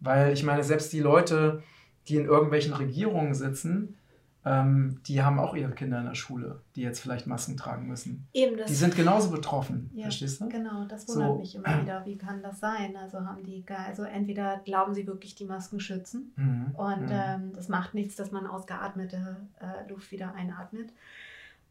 Weil ich meine, selbst die Leute, die in irgendwelchen Regierungen sitzen, ähm, die haben auch ihre Kinder in der Schule, die jetzt vielleicht Masken tragen müssen. Eben das. Die sind genauso betroffen, ja, verstehst du? Genau, das wundert so. mich immer wieder. Wie kann das sein? Also haben die, also entweder glauben sie wirklich, die Masken schützen mhm. und mhm. Ähm, das macht nichts, dass man ausgeatmete äh, Luft wieder einatmet.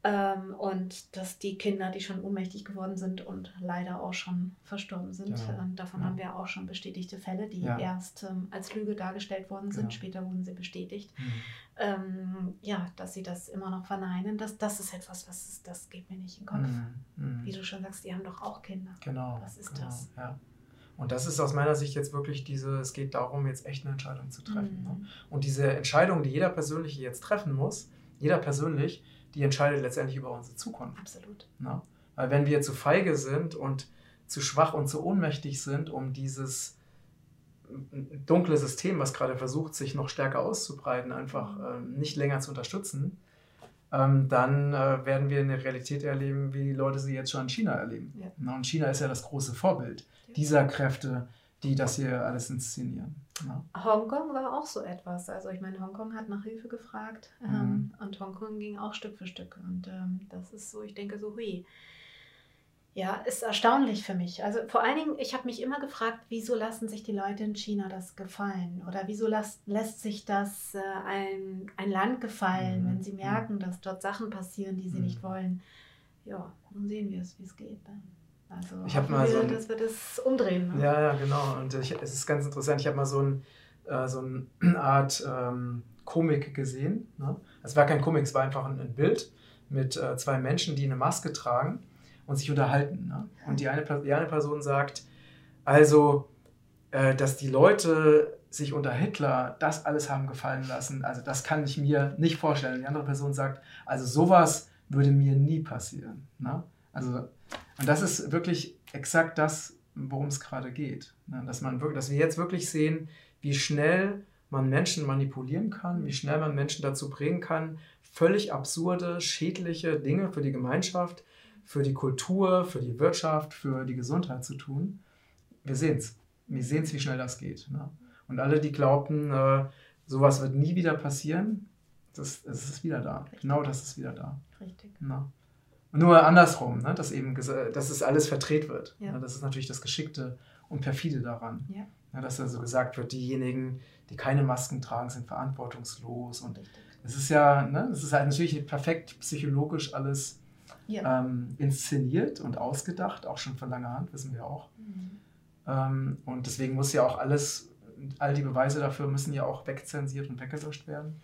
Ähm, und dass die Kinder, die schon ohnmächtig geworden sind und leider auch schon verstorben sind, ja. ähm, davon ja. haben wir auch schon bestätigte Fälle, die ja. erst ähm, als Lüge dargestellt worden sind, später wurden sie bestätigt. Mhm. Ähm, ja, dass sie das immer noch verneinen, das, das ist etwas, was ist, das geht mir nicht in den Kopf. Mhm. Mhm. Wie du schon sagst, die haben doch auch Kinder. Genau. Was ist genau. das? Und das ist aus meiner Sicht jetzt wirklich diese, es geht darum, jetzt echt eine Entscheidung zu treffen. Ne? Mhm. Und diese Entscheidung, die jeder persönlich jetzt treffen muss, jeder persönlich, die entscheidet letztendlich über unsere Zukunft. Absolut. Na? Weil wenn wir zu feige sind und zu schwach und zu ohnmächtig sind, um dieses dunkle System, was gerade versucht, sich noch stärker auszubreiten, einfach äh, nicht länger zu unterstützen, ähm, dann äh, werden wir eine Realität erleben, wie die Leute sie jetzt schon in China erleben. Ja. Na, und China ist ja das große Vorbild dieser Kräfte, die das hier alles inszenieren. Ja. Hongkong war auch so etwas. Also ich meine, Hongkong hat nach Hilfe gefragt ähm, mhm. und Hongkong ging auch Stück für Stück. Und ähm, das ist so, ich denke so, hui. Ja, ist erstaunlich für mich. Also vor allen Dingen, ich habe mich immer gefragt, wieso lassen sich die Leute in China das gefallen? Oder wieso las, lässt sich das äh, ein, ein Land gefallen, mhm. wenn sie merken, dass dort Sachen passieren, die sie mhm. nicht wollen? Ja, nun sehen wir es, wie es geht. Dann. Also ich habe mal so ein, dass wir das umdrehen. Ne? Ja, ja, genau. Und ich, es ist ganz interessant. Ich habe mal so, ein, äh, so eine Art ähm, Komik gesehen. Ne? Es war kein Komik, es war einfach ein, ein Bild mit äh, zwei Menschen, die eine Maske tragen und sich unterhalten. Ne? Und die eine, die eine Person sagt, also, äh, dass die Leute sich unter Hitler das alles haben gefallen lassen, also das kann ich mir nicht vorstellen. Und die andere Person sagt, also sowas würde mir nie passieren. Ne? Also und das ist wirklich exakt das, worum es gerade geht. Ne? Dass, man wirklich, dass wir jetzt wirklich sehen, wie schnell man Menschen manipulieren kann, wie schnell man Menschen dazu bringen kann, völlig absurde, schädliche Dinge für die Gemeinschaft, für die Kultur, für die Wirtschaft, für die Gesundheit zu tun. Wir sehen es. Wir sehen es, wie schnell das geht. Ne? Und alle, die glaubten, äh, sowas wird nie wieder passieren, das, das ist wieder da. Richtig. Genau das ist wieder da. Richtig. Na? Nur andersrum, ne? dass eben dass es alles verdreht wird. Ja. Das ist natürlich das Geschickte und perfide daran. Ja. Ja, dass also gesagt wird, diejenigen, die keine Masken tragen, sind verantwortungslos. Und es ist ja, ne, es ist halt natürlich perfekt psychologisch alles ähm, inszeniert und ausgedacht, auch schon von langer Hand, wissen wir auch. Mhm. Ähm, und deswegen muss ja auch alles, all die Beweise dafür müssen ja auch wegzensiert und weggelöscht werden.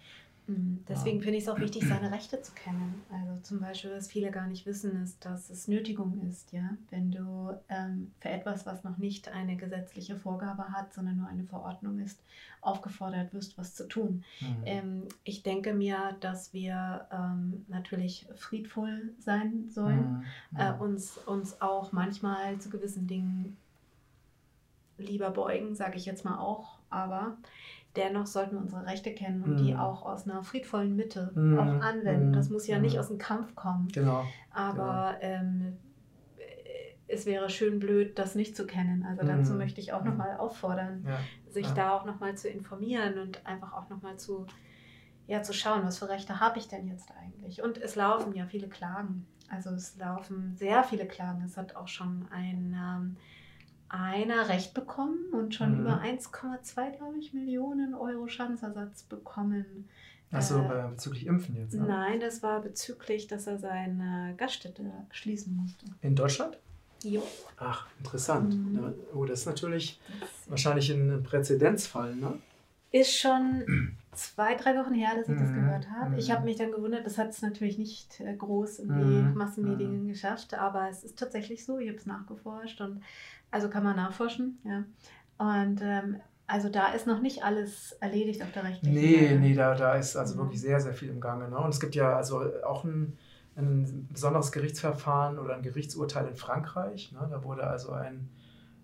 Mhm. Deswegen ja. finde ich es auch wichtig, seine Rechte zu kennen. Also zum Beispiel, was viele gar nicht wissen, ist, dass es Nötigung ist, ja, wenn du ähm, für etwas, was noch nicht eine gesetzliche Vorgabe hat, sondern nur eine Verordnung ist, aufgefordert wirst, was zu tun. Mhm. Ähm, ich denke mir, dass wir ähm, natürlich friedvoll sein sollen, mhm. äh, mhm. uns, uns auch manchmal zu gewissen Dingen lieber beugen, sage ich jetzt mal auch, aber dennoch sollten wir unsere Rechte kennen und mm. die mhm. auch aus einer friedvollen Mitte mm. auch anwenden. Das muss ja nicht mhm. aus dem Kampf kommen. Genau. Aber genau. Ähm, es wäre schön blöd, das nicht zu kennen. Also dazu mhm. möchte ich auch nochmal auffordern, ja. sich ja. da auch nochmal zu informieren und einfach auch nochmal zu, ja, zu schauen, was für Rechte habe ich denn jetzt eigentlich. Und es laufen ja viele Klagen. Also es laufen sehr viele Klagen. Es hat auch schon ein... Ähm, einer Recht bekommen und schon mhm. über 1,2, glaube ich, Millionen Euro Schadensersatz bekommen. Achso, äh, bezüglich Impfen jetzt? Ne? Nein, das war bezüglich, dass er seine Gaststätte schließen musste. In Deutschland? Jo. Ach, interessant. Mhm. Oh, das ist natürlich das wahrscheinlich ein Präzedenzfall, ne? Ist schon zwei, drei Wochen her, dass ich mhm. das gehört habe. Ich habe mhm. mich dann gewundert, das hat es natürlich nicht äh, groß in die mhm. Massenmedien mhm. geschafft, aber es ist tatsächlich so, ich habe es nachgeforscht und also kann man nachforschen, ja. Und ähm, also da ist noch nicht alles erledigt auf der rechtlichen Nee, Seite. nee, da, da ist also mhm. wirklich sehr, sehr viel im Gange. Ne? Und es gibt ja also auch ein, ein besonderes Gerichtsverfahren oder ein Gerichtsurteil in Frankreich. Ne? Da wurde also ein,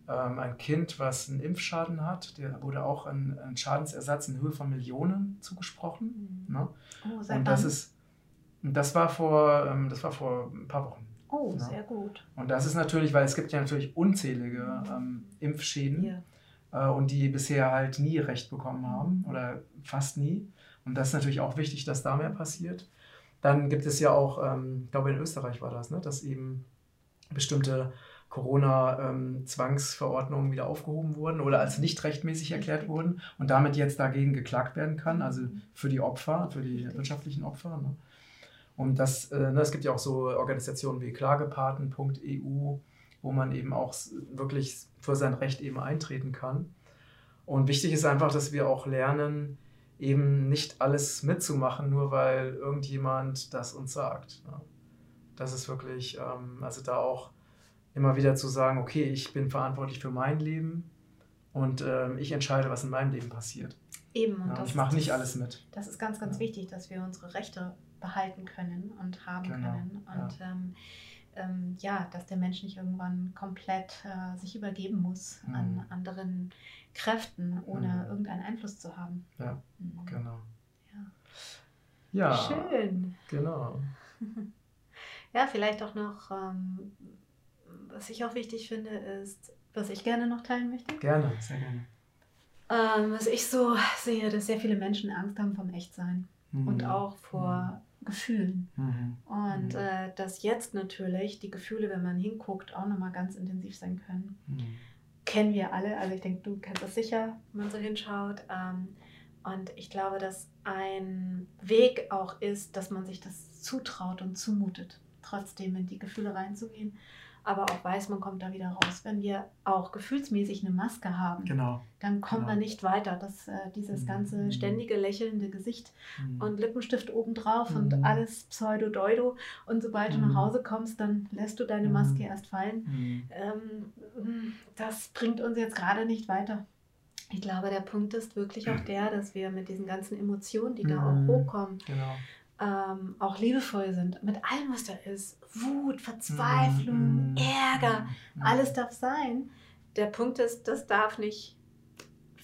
ein Kind, was einen Impfschaden hat, der wurde auch ein, ein Schadensersatz in Höhe von Millionen zugesprochen. Mhm. Ne? Oh, Und das ist, das war vor, ähm, das war vor ein paar Wochen. Oh, ja. sehr gut. Und das ist natürlich, weil es gibt ja natürlich unzählige ähm, Impfschäden ja. äh, und die bisher halt nie Recht bekommen haben oder fast nie. Und das ist natürlich auch wichtig, dass da mehr passiert. Dann gibt es ja auch, ähm, ich glaube in Österreich war das, ne, dass eben bestimmte Corona-Zwangsverordnungen ähm, wieder aufgehoben wurden oder als nicht rechtmäßig erklärt wurden und damit jetzt dagegen geklagt werden kann, also für die Opfer, für die wirtschaftlichen Opfer. Ne? Und das, äh, ne, es gibt ja auch so Organisationen wie Klagepaten.eu, wo man eben auch wirklich für sein Recht eben eintreten kann. Und wichtig ist einfach, dass wir auch lernen, eben nicht alles mitzumachen, nur weil irgendjemand das uns sagt. Ne? Das ist wirklich, ähm, also da auch immer wieder zu sagen, okay, ich bin verantwortlich für mein Leben und ähm, ich entscheide, was in meinem Leben passiert. Eben. Und ja, ich mache nicht alles mit. Das ist ganz, ganz ja. wichtig, dass wir unsere Rechte behalten können und haben genau. können. Und ja. Ähm, ähm, ja, dass der Mensch nicht irgendwann komplett äh, sich übergeben muss mhm. an anderen Kräften, ohne mhm. irgendeinen Einfluss zu haben. Ja, mhm. genau. Ja. ja. Schön. Genau. ja, vielleicht auch noch, ähm, was ich auch wichtig finde, ist, was ich gerne noch teilen möchte. Gerne, sehr gerne. Ähm, was ich so sehe, dass sehr viele Menschen Angst haben vom Echtsein mhm. und auch vor mhm. Gefühlen. Mhm. Und mhm. äh, dass jetzt natürlich die Gefühle, wenn man hinguckt, auch nochmal ganz intensiv sein können. Mhm. Kennen wir alle, also ich denke, du kennst das sicher, wenn man so hinschaut. Ähm, und ich glaube, dass ein Weg auch ist, dass man sich das zutraut und zumutet, trotzdem in die Gefühle reinzugehen aber auch weiß, man kommt da wieder raus. Wenn wir auch gefühlsmäßig eine Maske haben, genau. dann kommen genau. wir nicht weiter. Das, äh, dieses mhm. ganze ständige lächelnde Gesicht mhm. und Lippenstift obendrauf mhm. und alles Pseudo-Deudo. Und sobald du nach mhm. Hause kommst, dann lässt du deine Maske mhm. erst fallen. Ähm, das bringt uns jetzt gerade nicht weiter. Ich glaube, der Punkt ist wirklich auch der, dass wir mit diesen ganzen Emotionen, die da auch hochkommen, genau ähm, auch liebevoll sind mit allem, was da ist. Wut, Verzweiflung, mm, Ärger, mm, alles darf sein. Der Punkt ist, das darf nicht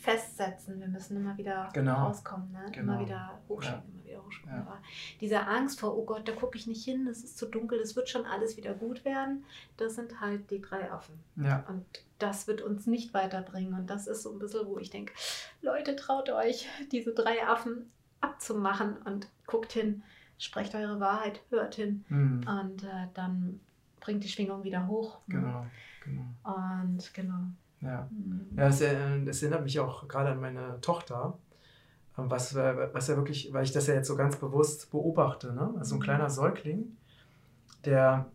festsetzen. Wir müssen immer wieder genau. rauskommen, ne? genau. immer wieder hochschieben, ja. immer wieder hochschieben. Ja. diese Angst vor, oh Gott, da gucke ich nicht hin, das ist zu dunkel, das wird schon alles wieder gut werden, das sind halt die drei Affen. Ja. Und das wird uns nicht weiterbringen. Und das ist so ein bisschen, wo ich denke, Leute, traut euch, diese drei Affen abzumachen und guckt hin, sprecht eure Wahrheit, hört hin mhm. und äh, dann bringt die Schwingung wieder hoch. Genau, genau. Und genau. Ja, mhm. ja das, das, erinnert mich auch gerade an meine Tochter, ähm, was, was ja wirklich, weil ich das ja jetzt so ganz bewusst beobachte, ne? also ein mhm. kleiner Säugling, der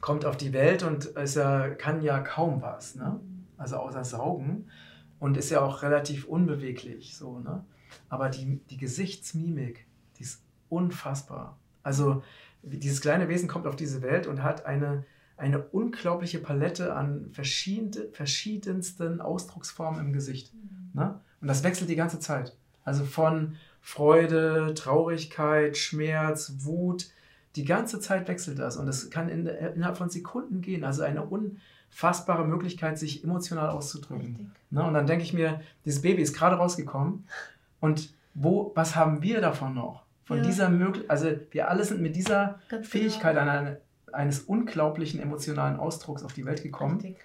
kommt auf die Welt und ist ja, kann ja kaum was, ne? Mhm. also außer saugen und ist ja auch relativ unbeweglich so, ne? Aber die, die Gesichtsmimik die ist unfassbar. Also dieses kleine Wesen kommt auf diese Welt und hat eine, eine unglaubliche Palette an verschiedensten Ausdrucksformen im Gesicht. Mhm. Ne? Und das wechselt die ganze Zeit. Also von Freude, Traurigkeit, Schmerz, Wut, die ganze Zeit wechselt das. Und es kann in, innerhalb von Sekunden gehen. Also eine unfassbare Möglichkeit, sich emotional auszudrücken. Ne? Und dann denke ich mir, dieses Baby ist gerade rausgekommen. Und wo, was haben wir davon noch? Von ja. dieser Möglichkeit, also wir alle sind mit dieser Ganz genau. Fähigkeit genau. eine, eines unglaublichen emotionalen Ausdrucks auf die Welt gekommen. Richtig.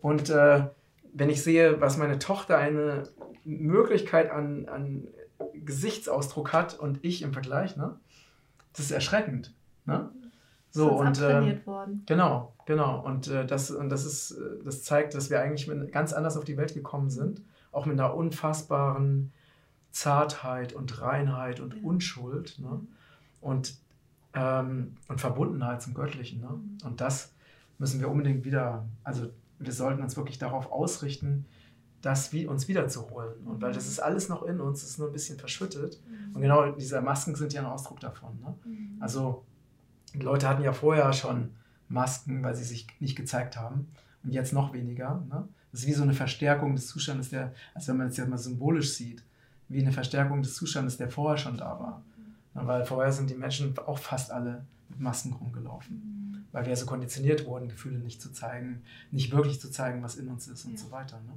Und äh, wenn ich sehe, was meine Tochter eine Möglichkeit an, an Gesichtsausdruck hat und ich im Vergleich, ne? Das ist erschreckend. Ne? So und äh, genau, genau und äh, das und das ist äh, das zeigt, dass wir eigentlich mit, ganz anders auf die Welt gekommen sind, auch mit einer unfassbaren Zartheit und Reinheit und ja. Unschuld ne? und ähm, und Verbundenheit zum Göttlichen. Ne? Mhm. Und das müssen wir unbedingt wieder, also wir sollten uns wirklich darauf ausrichten, das wie, uns wiederzuholen. Und weil das mhm. ist alles noch in uns, ist nur ein bisschen verschüttet. Mhm. Und genau diese Masken sind ja ein Ausdruck davon. Ne? Mhm. Also die Leute hatten ja vorher schon Masken, weil sie sich nicht gezeigt haben. Und jetzt noch weniger. Ne? Das ist wie so eine Verstärkung des Zustandes, der, als wenn man es jetzt mal symbolisch sieht, wie eine Verstärkung des Zustandes, der vorher schon da war. Mhm. Weil vorher sind die Menschen auch fast alle mit Masken rumgelaufen. Mhm. Weil wir so konditioniert wurden, Gefühle nicht zu zeigen, nicht wirklich zu zeigen, was in uns ist und ja. so weiter. Ne?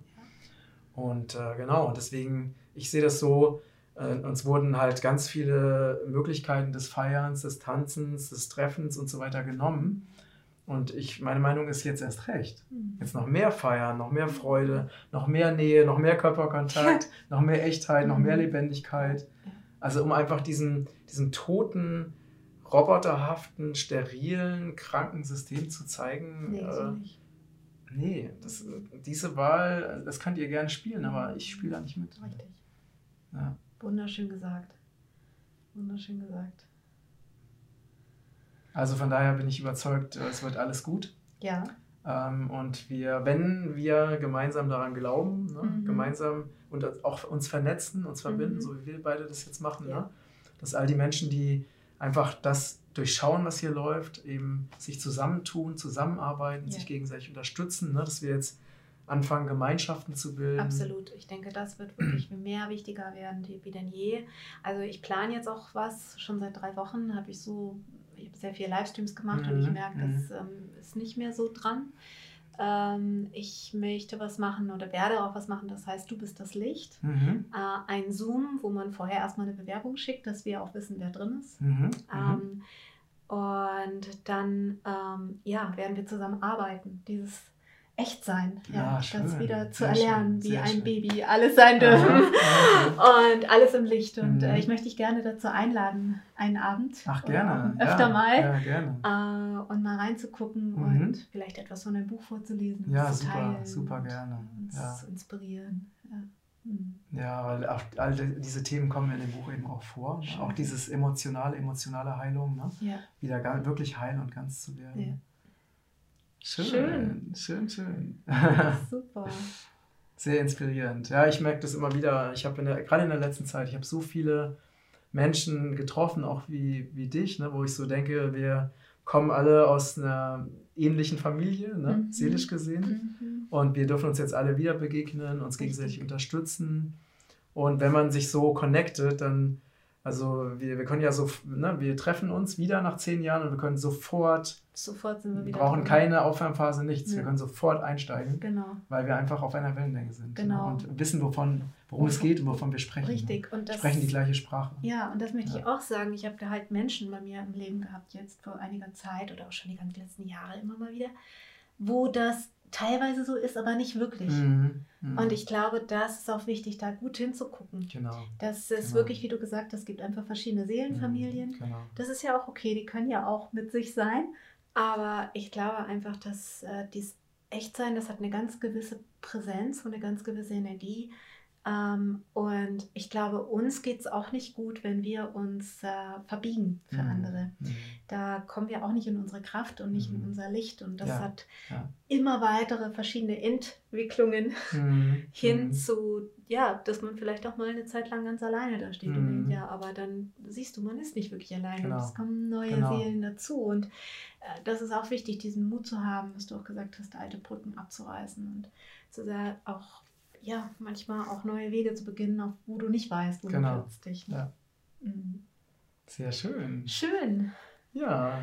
Und äh, genau, und deswegen, ich sehe das so, äh, uns wurden halt ganz viele Möglichkeiten des Feierns, des Tanzens, des Treffens und so weiter genommen. Und ich, meine Meinung ist jetzt erst recht. Hm. Jetzt noch mehr feiern, noch mehr Freude, noch mehr Nähe, noch mehr Körperkontakt, ja. noch mehr Echtheit, noch mehr hm. Lebendigkeit. Also um einfach diesen, diesen toten, roboterhaften, sterilen, kranken System zu zeigen. Nee, äh, Nee, das, diese Wahl, das könnt ihr gerne spielen, aber ich spiele da nicht mit. Richtig. Ja. Wunderschön gesagt. Wunderschön gesagt. Also von daher bin ich überzeugt, es wird alles gut. Ja. Ähm, und wir, wenn wir gemeinsam daran glauben, ne, mhm. gemeinsam und auch uns vernetzen, uns verbinden, mhm. so wie wir beide das jetzt machen, ja. ne, dass all die Menschen, die einfach das durchschauen, was hier läuft, eben sich zusammentun, zusammenarbeiten, ja. sich gegenseitig unterstützen, ne? dass wir jetzt anfangen, Gemeinschaften zu bilden. Absolut. Ich denke, das wird wirklich mehr wichtiger werden wie denn je. Also ich plane jetzt auch was. Schon seit drei Wochen habe ich so, ich habe sehr viele Livestreams gemacht mhm. und ich mhm, merke, mhm. das ähm, ist nicht mehr so dran. Ähm, ich möchte was machen oder werde auch was machen, das heißt, du bist das Licht. Mhm. Äh, ein Zoom, wo man vorher erstmal eine Bewerbung schickt, dass wir auch wissen, wer drin ist. Mhm. mhm. Ähm, und dann ähm, ja, werden wir zusammen arbeiten. Dieses Echtsein, ja, ja das wieder zu erlernen, wie ein schön. Baby alles sein dürfen aha, und alles im Licht. Und mhm. äh, ich möchte dich gerne dazu einladen, einen Abend. Ach, gerne. Öfter ja, mal. Ja, gerne. Äh, und mal reinzugucken mhm. und vielleicht etwas von deinem Buch vorzulesen. Ja, super, teilen, super gerne. Uns ja. inspirieren. Ja. Mhm. Ja, weil auch all diese Themen kommen in dem Buch eben auch vor. Schön. Auch dieses emotionale, emotionale Heilung, ne? wieder wirklich heil und ganz zu werden. Schön, schön, schön. schön. Super. Sehr inspirierend. Ja, ich merke das immer wieder. Ich habe gerade in der letzten Zeit, ich habe so viele Menschen getroffen, auch wie, wie dich, ne, wo ich so denke, wir kommen alle aus einer ähnlichen Familie, ne, mhm. seelisch gesehen. Mhm. Und wir dürfen uns jetzt alle wieder begegnen, uns gegenseitig unterstützen. Und wenn man sich so connectet, dann also wir, wir können ja so, ne, wir treffen uns wieder nach zehn Jahren und wir können sofort, sofort sind wir wieder brauchen drin. keine Aufwärmphase, nichts. Ja. Wir können sofort einsteigen, genau. weil wir einfach auf einer Wellenlänge sind ne, genau. und wissen, wovon, worum es geht und wovon wir sprechen. Ne. Richtig. Und das, sprechen die gleiche Sprache. Ja, und das möchte ja. ich auch sagen. Ich habe da halt Menschen bei mir im Leben gehabt, jetzt vor einiger Zeit oder auch schon die ganzen letzten Jahre immer mal wieder, wo das teilweise so ist, aber nicht wirklich. Mhm. Mhm. Und ich glaube, das ist auch wichtig, da gut hinzugucken. Genau. Das ist genau. wirklich, wie du gesagt hast, es gibt einfach verschiedene Seelenfamilien. Mhm. Genau. Das ist ja auch okay, die können ja auch mit sich sein. Aber ich glaube einfach, dass äh, dieses Echtsein, das hat eine ganz gewisse Präsenz und eine ganz gewisse Energie, Ähm, und ich glaube, uns geht es auch nicht gut, wenn wir uns äh, verbiegen für Mhm. andere. Mhm. Da kommen wir auch nicht in unsere Kraft und nicht in Mhm. unser Licht. Und das Ja, hat ja. immer weitere verschiedene Entwicklungen Mhm. hin Mhm. zu, ja, dass man vielleicht auch mal eine Zeit lang ganz alleine da steht und denkt, ja, aber dann siehst du, man ist nicht wirklich alleine. Genau. Und es kommen neue Genau. Seelen dazu. Und äh, das ist auch wichtig, diesen Mut zu haben, was du auch gesagt hast, alte Brücken abzureißen und zu sehr auch, ja, manchmal auch neue Wege zu beginnen, auf wo du nicht weißt, wo Genau. du trittst dich. Ne? Ja. Mhm. Sehr schön. Schön. Ja,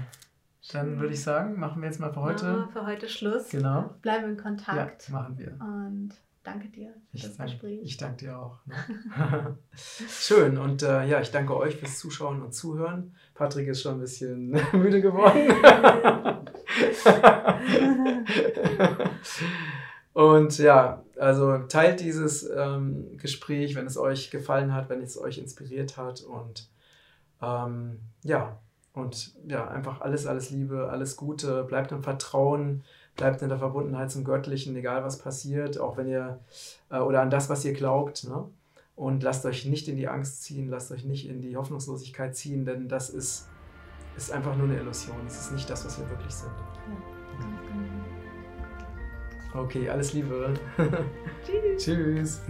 dann würde ich sagen, machen wir jetzt mal für heute. wir für heute Schluss. Genau. Bleiben in Ja, Kontakt. machen wir. Und danke dir für Ich, das dank, Gespräch. ich danke dir auch. Ne? Schön. Und äh, ja, ich danke euch fürs Zuschauen und Zuhören. Patrick ist schon ein bisschen müde geworden. und ja, also teilt dieses ähm, Gespräch, wenn es euch gefallen hat, wenn es euch inspiriert hat. Und ähm, ja, und ja, einfach alles, alles Liebe, alles Gute. Bleibt im Vertrauen, bleibt in der Verbundenheit zum Göttlichen, egal was passiert, auch wenn ihr äh, oder an das, was ihr glaubt. Ne? Und lasst euch nicht in die Angst ziehen, lasst euch nicht in die Hoffnungslosigkeit ziehen, denn das ist, ist einfach nur eine Illusion. Es ist nicht das, was wir wirklich sind. Genau. Okay, alles Liebe. Tschüss. Tschüss.